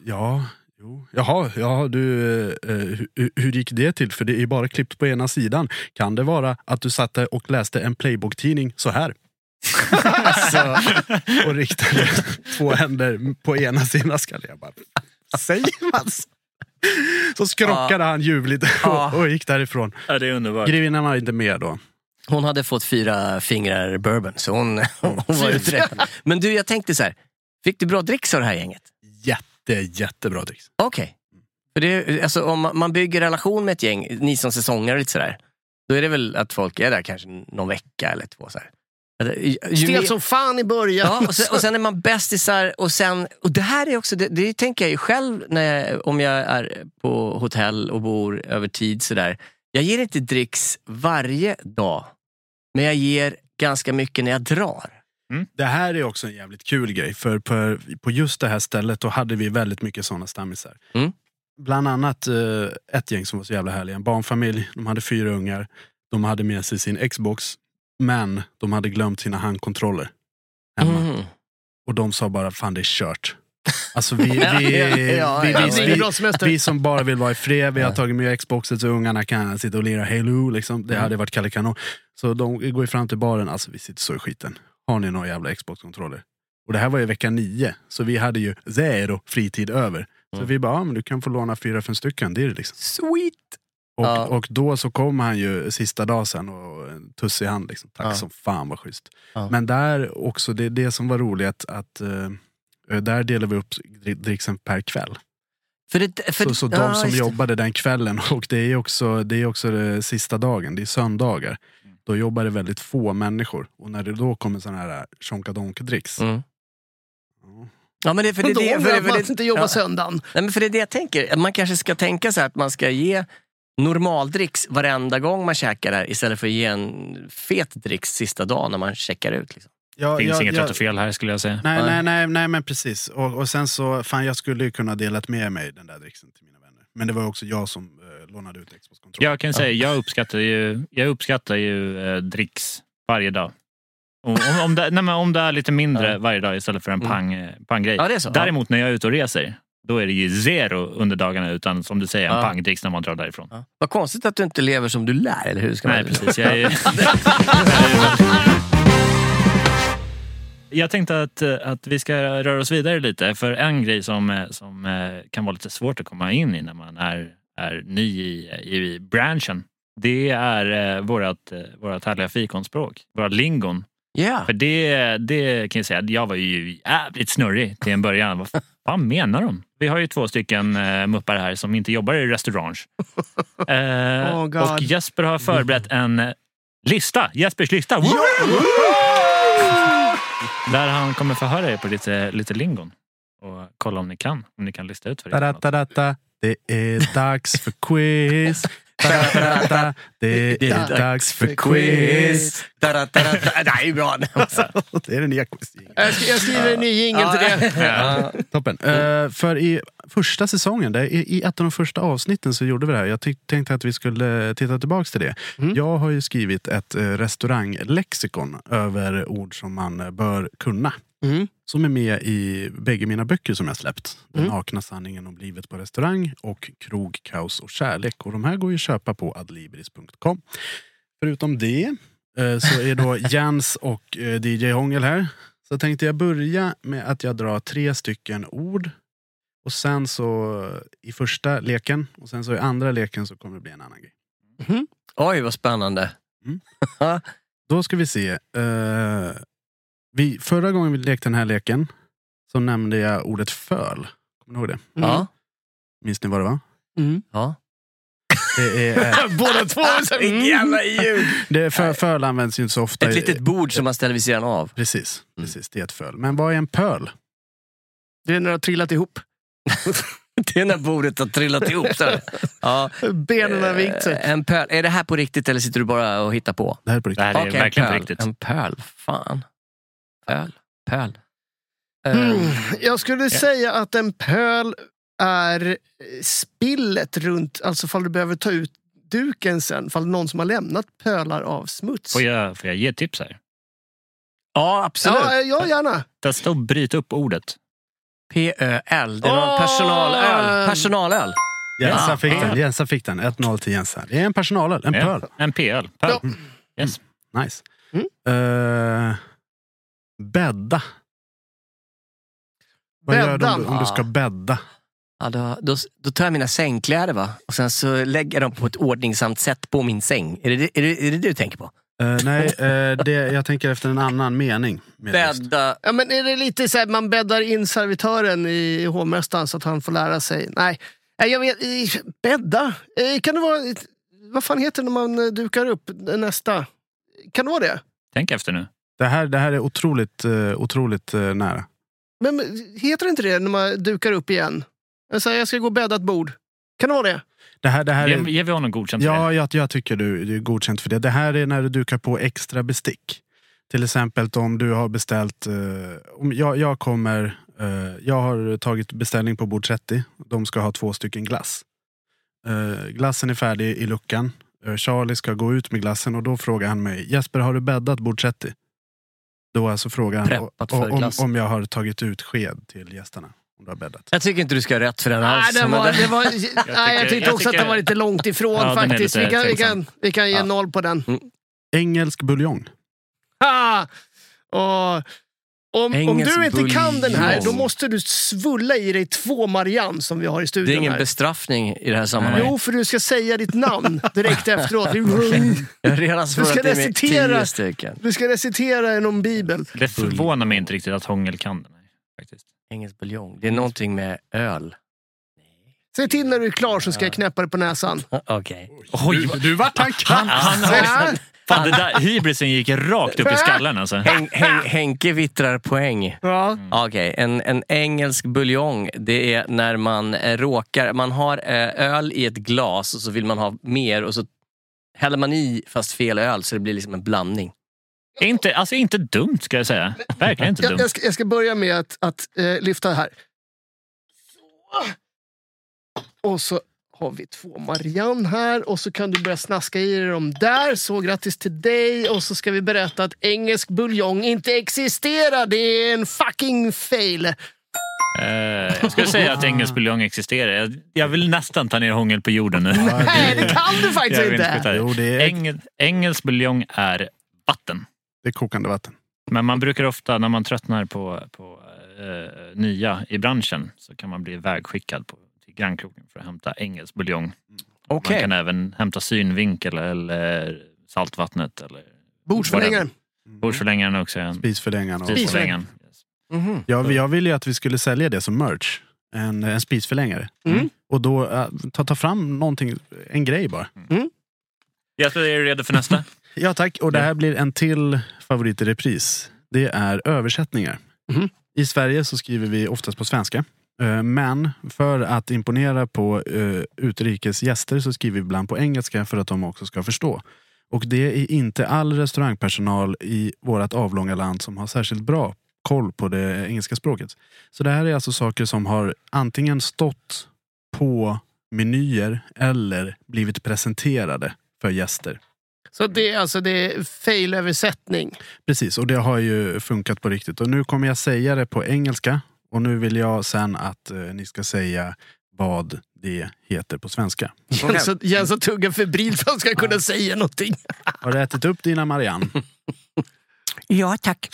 ja, jo. Jaha, ja, du, eh, hur, hur gick det till? För det är bara klippt på ena sidan. Kan det vara att du satte och läste en Playbook-tidning så här? Alltså, och riktade två händer på ena sidan skallen. Jag bara, säger man så? Så skrockade han ljuvligt Ja. och, och gick därifrån. Ja, det är underbart. Grevinnan var inte med då. Hon hade fått fyra fingrar bourbon, så hon, hon var ute. Men du, jag tänkte så här. Fick du bra dricks av det här gänget? Jätte, jättebra dricks. Okej. För det, alltså, om man- bygger relation med ett gäng, ni som säsonger och lite sådär, då är det väl att folk är där kanske någon vecka eller två. Så här. Stel som fan i början. Ja, och, sen, och sen är man bästisar och sen, och det här är också, det, det tänker jag ju själv när jag, om jag är på hotell och bor över tid sådär. Jag ger inte dricks varje dag, men jag ger ganska mycket när jag drar. Det här är också en jävligt kul grej. För på, på just det här stället då hade vi väldigt mycket sådana stammisar. Mm. Bland annat eh, ett gäng som var så jävla härliga. En barnfamilj, de hade fyra ungar. De hade med sig sin Xbox. Men de hade glömt sina handkontroller hemma. Mm. Och de sa bara, fan det är kört. Alltså vi, som bara vill vara i fred, vi har tagit med Xboxet så ungarna kan sitta och lira Halo. Liksom. Det hade varit Kalle Kanon. Så de går ju fram till baren, alltså vi sitter så i skiten. Har ni några jävla Xbox-kontroller? Och det här var ju vecka nio, så vi hade ju zero fritid över. Så vi bara, ja, men du kan få låna fyra, fem stycken. Det är det liksom. Sweet! Och, Ja. och då så kom han ju sista dagen sen och tuss i hand. Liksom. Tack Ja. som fan vad schysst. Ja. Men där också, det, det som var roligt att, att eh, där delar vi upp dri- dricksen per kväll. För det, för, så så de som jobbade den kvällen, och det är också, det är också det sista dagen, det är söndagar. Då jobbar det väldigt få människor. Och när det då kommer sådana här tjonkadonk-dricks. Mm. Ja, men det, är för det, Då det, för det, att för man det, inte jobbar ja. söndagen. Nej, men för det är det jag tänker. Man kanske ska tänka så här att man ska ge normaldricks varenda gång man käkar där istället för att ge en fet dricks sista dagen när man checkar ut. Liksom. Ja, finns ja, inget ja. rätt och fel här skulle jag säga. Nej, nej, nej, nej, men precis. Och, och sen så, fan jag skulle ju kunna delat med mig den där dricksen till mina vänner. Men det var också jag som eh, lånade ut Xbox-kontrollen. Jag kan säga, jag uppskattar ju, jag uppskattar ju eh, dricks varje dag. Om, om, om, det, nej, men om det är lite mindre Ja. varje dag istället för en Mm. pang, eh, panggrej. Ja, det är så. Däremot när jag är ute och reser, då är det ju zero under dagarna utan som du säger, en Ja. pangdricks när man drar därifrån. Ja. Vad konstigt att du inte lever som du lär, eller hur? Ska Nej, man... precis. Jag, är, jag tänkte att, att vi ska röra oss vidare lite. För en grej som, som eh, kan vara lite svårt att komma in i när man är, är ny i, i branschen. Det är eh, vårat, eh, härliga fikonspråk, våra lingon. Ja. För det, det kan jag säga, jag var ju jävligt snurrig till en början. Vad fan menar de? Vi har ju två stycken eh, muppar här som inte jobbar i restaurang. Eh, Oh, och Jesper har förberett en lista. Jespers lista. Där han kommer få höra er på lite, lite lingon. Och kolla om ni kan. Om ni kan lista ut vad för. Da-da-da-da. Det är dags för quiz. Det är dags för quiz. Ju bra. Det är den nya quiz. Jag, sk- jag skriver en ny jingel till det. Ja. Toppen. Eh, för i första säsongen, där, i, ett av de första avsnitten så gjorde vi det här. Jag tänkte att vi skulle titta tillbaks till det. Mm. Jag har ju skrivit ett eh, restauranglexikon över ord som man bör kunna. Mm. Som är med i bägge mina böcker som jag släppt. Den Mm. nakna sanningen om livet på restaurang och Krog, kaos och kärlek. Och de här går ju att köpa på adlibris.com. Förutom det eh, så är då Jens och eh, DJ Hångel här. Så tänkte jag börja med att jag drar tre stycken ord. Och sen så i första leken och sen så i andra leken så kommer det bli en annan grej. Oj, vad spännande. Då ska vi se. eh, vi, förra gången vi lekte den här leken så nämnde jag ordet föl. Kommer ni ihåg det? Ja. Minns ni vad det var? Mm. ja. Det är, eh, Båda två. så här, Vilket mm. jävla ljud! det är för, föl används ju inte så ofta. Ett litet bord som man ställer vid sidan av. Precis, precis, det är ett föl. Men vad är en pöl? Det är när det har trillat ihop. Det är när bordet har trillat ihop. Så. Ja. Benen har vikt sig. Eh, En pöl. Är det här på riktigt eller sitter du bara och hittar på? Det här är på Det riktigt. här är Okej, verkligen på riktigt. En pöl. Fan. Pöl. Pöl. Mm. Jag skulle säga att en pöl är spillet runt, alltså fall du behöver ta ut duken sen, fall någon som har lämnat pölar av smuts. Får jag, får jag ge tips här? Ja, absolut. Ja, ja, gärna. Testa att bryta upp ordet. P-Ö-L. Det är någon Åh! personalöl. Personalöl. Jensa Ja. fick den. Jensa fick den. 1-0 till Jensa. Det är en personalöl. En Ja, pöl. En PL. Pöl. Ja. Yes. Nice. Mm. Eh, bädda. Vad gör du om, du- om du ska bädda? Ja, då, då, då tar jag mina sängkläder va? och sen så lägger jag dem på ett ordningsamt sätt på min säng. Är det är det, är det, det du tänker på? Eh, nej, eh, det, jag tänker efter en annan mening. Bädda. Ja, men är det lite så här, man bäddar in servitören i hovmästaren så att han får lära sig? Nej, Nej, jag vet, eh, bädda? Eh, Kan det vara, vad fan heter det när man eh, dukar upp nästa? Kan det vara det? Tänk efter nu. Det, här, det här är otroligt, eh, otroligt eh, nära. Men heter det inte det när man dukar upp igen? Jag, säger, jag ska gå och bädda ett bord. Kan det vara det? Det här, det här Ge, är, ger vi honom godkänt för ja, det? jag, jag tycker du, du är godkänt för det. Det här är när du dukar på extra bestick. Till exempel om du har beställt... Eh, om jag, jag kommer... Eh, jag har tagit beställning på bord 30. De ska ha två stycken glass. Eh, glassen är färdig i luckan. Charlie ska gå ut med glassen och då frågar han mig Jesper, har du bäddat bord 30? Då alltså Preppat o- för om, om jag har tagit ut sked till gästerna. Om du har bäddat. Jag tycker inte du ska ha rätt för den Nej, alls. det men var, det- var, nej, jag tyckte jag också att tycker- det var lite långt ifrån Ja, den är faktiskt. lite Vi kan, vi, kan, vi kan ge Ja. noll på den. Engelsk buljong. Ha! Och, om, om du inte kan den här, då måste du svulla i dig två Marianne som vi har i Det är studion. ingen här. bestraffning i det här sammanhanget. Jo, för du ska säga ditt namn direkt efteråt. Jag redan ska i mig recitera. Du ska recitera någon bibel. Det förvånar mig inte riktigt att Hångel kan den. här, Faktiskt. Engelsk buljong. Det är någonting med öl. Säg till när du är klar så ska jag knäppa dig på näsan. Okej. Oj, Du, du vart han han, han har, här. Fan, det där hybrisen gick rakt upp i skallen alltså. Hen, hen, Henke vittrar poäng. Ja. Okej, en, en engelsk buljong, det är när man eh, råkar... Man har eh, öl i ett glas och så vill man ha mer och så häller man i fast fel öl så det blir liksom en blandning. Inte, alltså inte dumt ska jag säga. Verkligen inte Jag, dumt. jag, ska, jag ska börja med att, att eh, lyfta här. Så. Och så har vi två Marianne här och så kan du börja snaska i dig dem där. Så grattis till dig. Och så ska vi berätta att engelsk buljong inte existerar. Det är en fucking fail. Eh, jag skulle säga att engelsk buljong existerar. Jag, jag vill nästan ta ner hångel på jorden nu. Nej, det kan du faktiskt inte. Jo, det är, Engel, engelsk buljong är vatten. det är kokande vatten. Men man brukar ofta, när man tröttnar på, på eh, nya i branschen, så kan man bli vägskickad på, grannkroken för att hämta engelsk buljong. Okej. Man kan även hämta synvinkel eller saltvattnet. Eller Bordsförlängaren. Bordsförlängaren är också en. Spisförlängaren. och- Spisförlängaren. Yes. Mhm. Ja, jag ville ju att vi skulle sälja det som merch. En, en spisförlängare. Mm. Och då eh, ta, ta fram någonting, en grej bara. Jesper, är du redo för nästa? Ja tack, och det här blir en till favorit i repris. Det är översättningar. Mhm. I Sverige så skriver vi oftast på svenska. Eh, Men för att imponera på eh, utrikes gäster så skriver vi ibland på engelska för att de också ska förstå. Och det är inte all restaurangpersonal i vårt avlånga land som har särskilt bra koll på det engelska språket. Så det här är alltså saker som har antingen stått på menyer eller blivit presenterade för gäster. Så det är alltså det är fail-översättning. Precis, och det har ju funkat på riktigt. Och nu kommer jag säga det på engelska. Och nu vill jag sen att eh, ni ska säga vad det heter på svenska. Jens, Jens har tuggar febrilt för att han ska kunna säga någonting. Har du ätit upp dina Marianne? Ja, tack.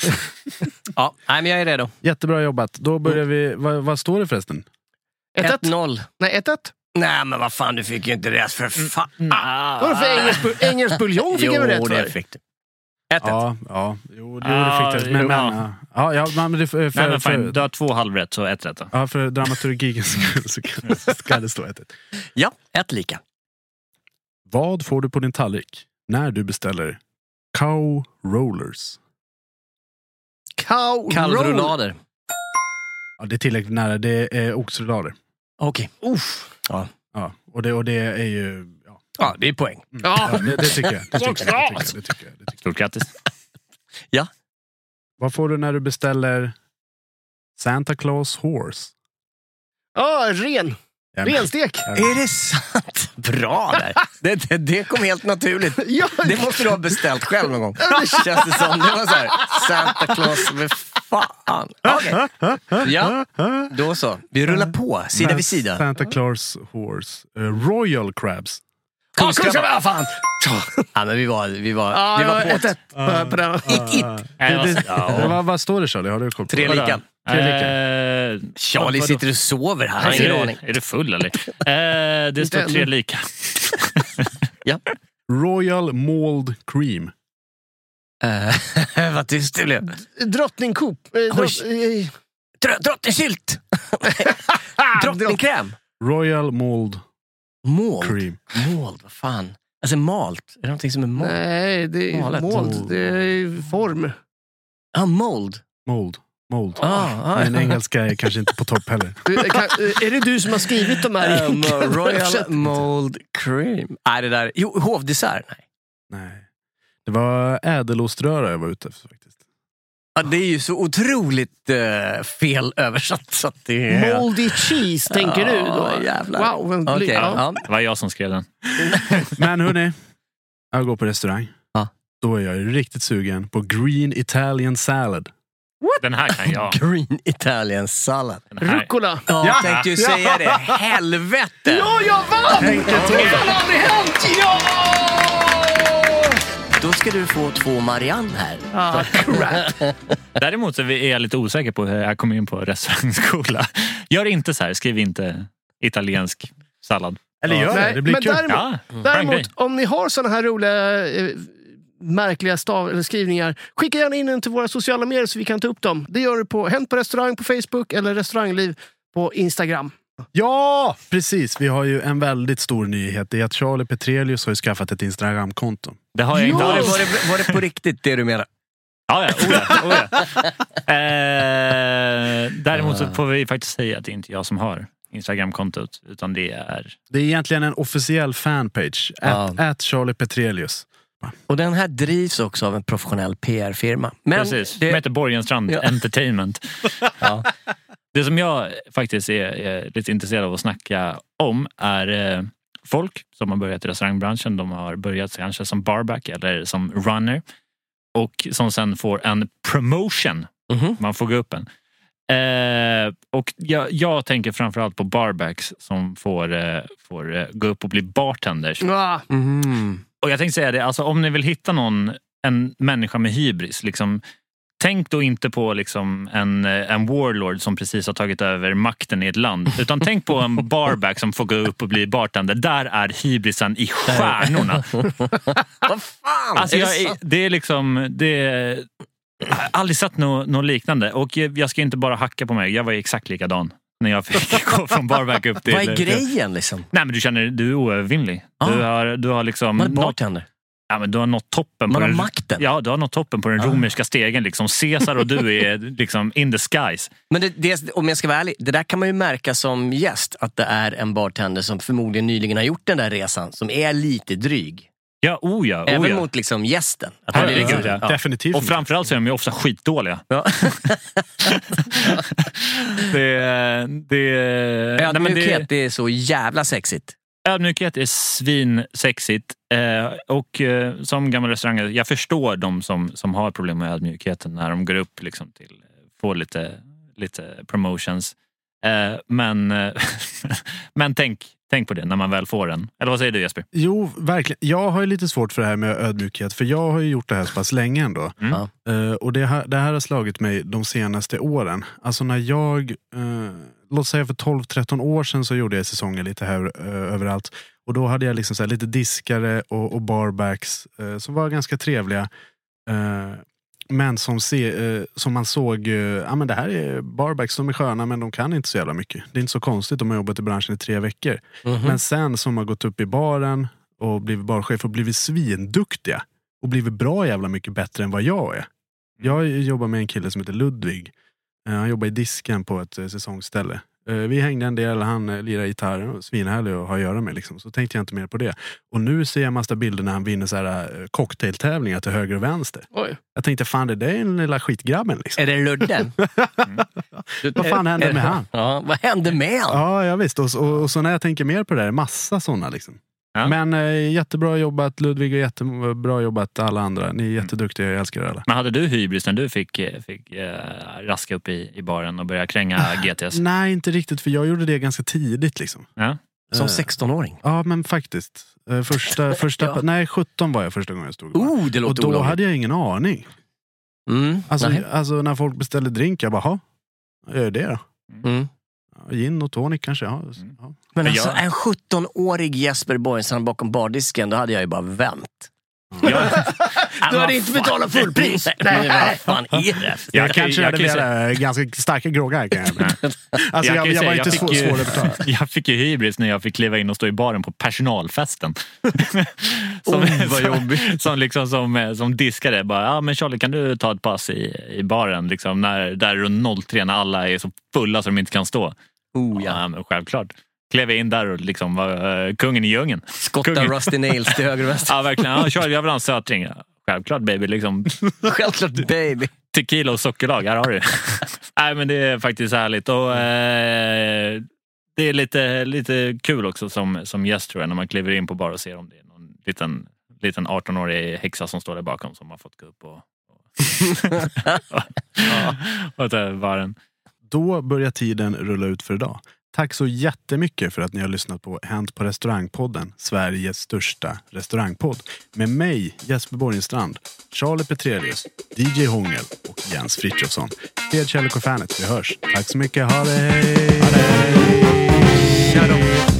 ja, nej, men jag är redo. Jättebra jobbat. Då börjar vi. Vad, vad står det förresten? 1-1? 1-0. Nej, 1-1. Nej, men vad fan, du fick ju inte rätt för fan. Vadå för engelsk, bu- engelsk buljong fick jag väl Jo, rätt det för? fick du. 1-1. Ja, ja. Jo, det, jo, Ja, det fick det. Men, men, ja, ja, men det, för, Nej, men fine. Du har två halvrätt, så ett rätt då. ja, för dramaturgikens skull så kan- ska det stå ett. Ja, ett lika. Vad får du på din tallrik när du beställer cow rollers? Cow. Kalvrullader. Ja, det är tillräckligt nära. Det är oxrullader. Okej. Uff. Ja, och, det, och det är ju... Ja, Ja, det är poäng. Ja. ja det, det tycker jag. Det tycker jag, det tycker jag, det tycker jag, det tycker jag. Stort grattis. Vad får du när du beställer Santa Claus Horse. Ja, ren. Renstek. Är det sant? Bra där. Det, det, det kom helt naturligt. Ja, Det måste du ha beställt själv någon gång. Känns det som. Det var så här, Santa Claus, vad fan. Okej. Ja, då så. Vi rullar på, sida vid sida. Santa Claus Horse. Eh, Royal Crabs. Ja, Kungskrabba, kungskrabba. fan! Ja, men vi var, vi var, Ja, vi det var på 1-1 på, på den. It, it. Nej, Det, det, ja. vad, vad står det Charlie? Har du koll på Tre lika. Eh, Charlie sitter och sover här. Han ingen du, aning. är du full eller? Eh, det står tre lika. Ja. Royal Mold Cream. Eh, vad tyst det blev. Drottningkoop. Eh, eh, Dr- Drottningsylt! Drottningkräm! Royal Mold Mold. Cream. Mold, vad fan. Alltså malt. Är det någonting som är malt? nej, det är Malet. mold. Det är form. Ja, mold. Mold. Mold. Ah, ah, Min engelska är kanske inte på topp heller. Du, kan, är det du som har skrivit de här? Um? Royal Mold Cream. Nej, det där. Jo, hovdessert. Nej. Nej. Det var ädeloströra jag var ute efter. Ja, det är ju så otroligt eh, fel översatt. Så att det är... Moldy cheese, tänker du då? Jävlar. Wow, Okej, bly- ja. ja. Det var jag som skrev den. Men hörni, jag går på restaurang. Ja. Då är jag ju riktigt sugen på green Italian salad. Den här kan jag. Green Italian. Den här. Rucola. Ja, jag tänkte ju säga det. Helvete! Ja, jag vann! Det har aldrig hänt! Du få två Marianne här. Ah, crap. Däremot så är jag lite osäker på hur jag kom in på restaurangskola. Gör inte så här, skriv inte italiensk sallad. Eller gör Nej, det, det blir men kul. däremot- Ja. Däremot, om ni har såna här roliga eh, märkliga stav eller skrivningar, skicka gärna in den till våra sociala medier så vi kan ta upp dem. Det gör du på Hänt på restaurang på Facebook eller Restaurangliv på Instagram. Ja, precis. Vi har ju en väldigt stor nyhet. Det är att Charlie Petrelius har ju skaffat ett Instagramkonto. Det har jag inte Var det, var, det, var det på riktigt det du menar? Ja, ja. Oh ja, oh ja. Eh, däremot så får vi faktiskt säga att det är inte jag som har Instagramkontot. Utan det är... Det är egentligen en officiell fanpage. Ja. At, at Charlie Petrelius. Och den här drivs också av en professionell PR-firma. Men Precis. det- De heter Borgenstrand Ja. Entertainment. Ja. Det som jag faktiskt är, är lite intresserad av att snacka om är eh, folk som har börjat i restaurangbranschen. De har börjat kanske som barback eller som runner. Och som sen får en promotion. Mhm. Man får gå upp en. Eh, och jag, jag tänker framförallt på barbacks som får, eh, får eh, gå upp och bli bartenders. Ah, Mhm. Och jag tänkte säga det, alltså, om ni vill hitta någon, en människa med hybris. Liksom, tänk då inte på liksom, en, eh, en warlord som precis har tagit över makten i ett land. Utan tänk på en barback som får gå upp och bli bartender. Där är hybrisen i stjärnorna. Vad fan! Alltså, är jag, det är- sant? det är liksom... Det är, jag har aldrig sett något, något liknande. Och jag ska inte bara hacka på mig. Jag var exakt likadan när jag fick gå från barback upp till... Vad är grejen liksom? Nej men du känner du är oövervinnlig. Ah. Du har, du har liksom... Man är bartender. Ja, men du har nått toppen Man på har den, makten. Ja, du har nått toppen på den romerska stegen. Liksom. Caesar och du är liksom in the skies. Men det, det, om jag ska vara ärlig, det där kan man ju märka som gäst. Att det är en bartender som förmodligen nyligen har gjort den där resan. Som är lite dryg. Ja, oh ja. Oh Även ja. mot liksom gästen. Att Herregud, liksom, ja. Definitivt. Och framförallt så är de ju ofta skitdåliga. Ja. det, det, nej, men det, det är så jävla sexigt ödmjukhet är svinsexigt. Eh, och eh, som gammal restaurangare, jag förstår de som, som har problem med ödmjukheten när de går upp liksom, till får lite, lite promotions. Eh, men eh, men tänk, tänk på det när man väl får den. Eller vad säger du Jesper? Jo, verkligen. Jag har ju lite svårt för det här med ödmjukhet, för jag har ju gjort det här så pass länge ändå. Mm. Eh, och det här, det här har slagit mig de senaste åren. Alltså när jag, uh, låt säga för 12-13 år sedan så gjorde jag säsonger lite här eh, överallt. Och då hade jag liksom så här lite diskare och, och barbacks som var ganska trevliga. Eh, men som, se, eh, som man såg, uh, ja men det här är barbacks, de är sköna men de kan inte så jävla mycket. Det är inte så konstigt, de har jobbat i branschen i tre veckor. Mhm. Men sen som har gått upp i baren och blivit barchef och blivit svinduktiga. Och blivit bra jävla mycket bättre än vad jag är. Jag jobbar med en kille som heter Ludvig. Eh, Han jobbar i disken på ett eh, säsongsställe. Eh, Vi hängde en del, han eh, lirade gitarr, svinhärlig att ha att göra med. Liksom. Så tänkte jag inte mer på det. Och nu ser jag massa bilder när han vinner så här, eh, cocktailtävlingar till höger och vänster. Oj. Jag tänkte, fan det där är den lilla skitgrabben. Liksom. Är det Ludden? Vad fan hände med han? Ja, vad hände med han? Ja, ja visst. Och, och, och så när jag tänker mer på det där, massa sådana. Liksom. Ja. Men eh, jättebra jobbat Ludvig och jättebra jobbat alla andra. Ni är jätteduktiga, jag älskar er alla. Men hade du hybris när du fick, eh, fick eh, raska upp i, i baren och börja kränga GTS? Nej, inte riktigt, för jag gjorde det ganska tidigt. Liksom. Ja. Som Eh, 16-åring? Ja, men faktiskt. Eh, Första, första, Ja. Nej, 17 var jag första gången jag stod. Oh, det Och låter då olagligt. hade jag ingen aning. Mm. Alltså, alltså när folk beställde drink, jag bara, "Jaha, jag gör det då. Mm. Ja, Gin och tonic kanske, ja. Mm. ja. Men alltså, jag- en 17-årig Jesper Borgensson bakom bardisken, då hade jag ju bara vänt. Du hade inte betalat fullpris. Nej, vad fan är det? Jag, Jag kan- kanske jag hade velat ganska starka jag. Men, alltså, jag, jag, säga, var inte fick så ju- svår att betala. Jag fick ju hybris när jag fick kliva in och stå i baren på personalfesten. som, Oh, vad som- jobbigt. Som, liksom, som, som diskare. Bara, ja, men Charlie, kan du ta ett pass i, i baren? Liksom, när, där runt 03 när alla är så fulla så de inte kan stå. Oh, Ja, ja. men självklart. Klev jag in där och liksom var eh, kungen i djungeln. Skotta. Rusty Nails till höger och vänster. Ja, verkligen. Ja, Charlie, jag vill ha en sötring. Självklart baby. Liksom, Självklart baby. tequila och sockerlag, här har du. Nej, men det är faktiskt härligt. Och, eh, det är lite, lite kul också som, som gäst tror jag, när man kliver in på bar och ser om det är någon liten, liten 18-årig häxa som står där bakom som har fått gå upp och, och, och ta baren. Då börjar tiden rulla ut för idag. Tack så jättemycket för att ni har lyssnat på Hänt på restaurangpodden, Sveriges största restaurangpodd. Med mig, Jesper Borgenstrand, Charlie Petrelius, DJ Hångel och Jens Frithiofsson. Fred Kjellek och Fanet, vi hörs. Tack så mycket, ha det! Ha det.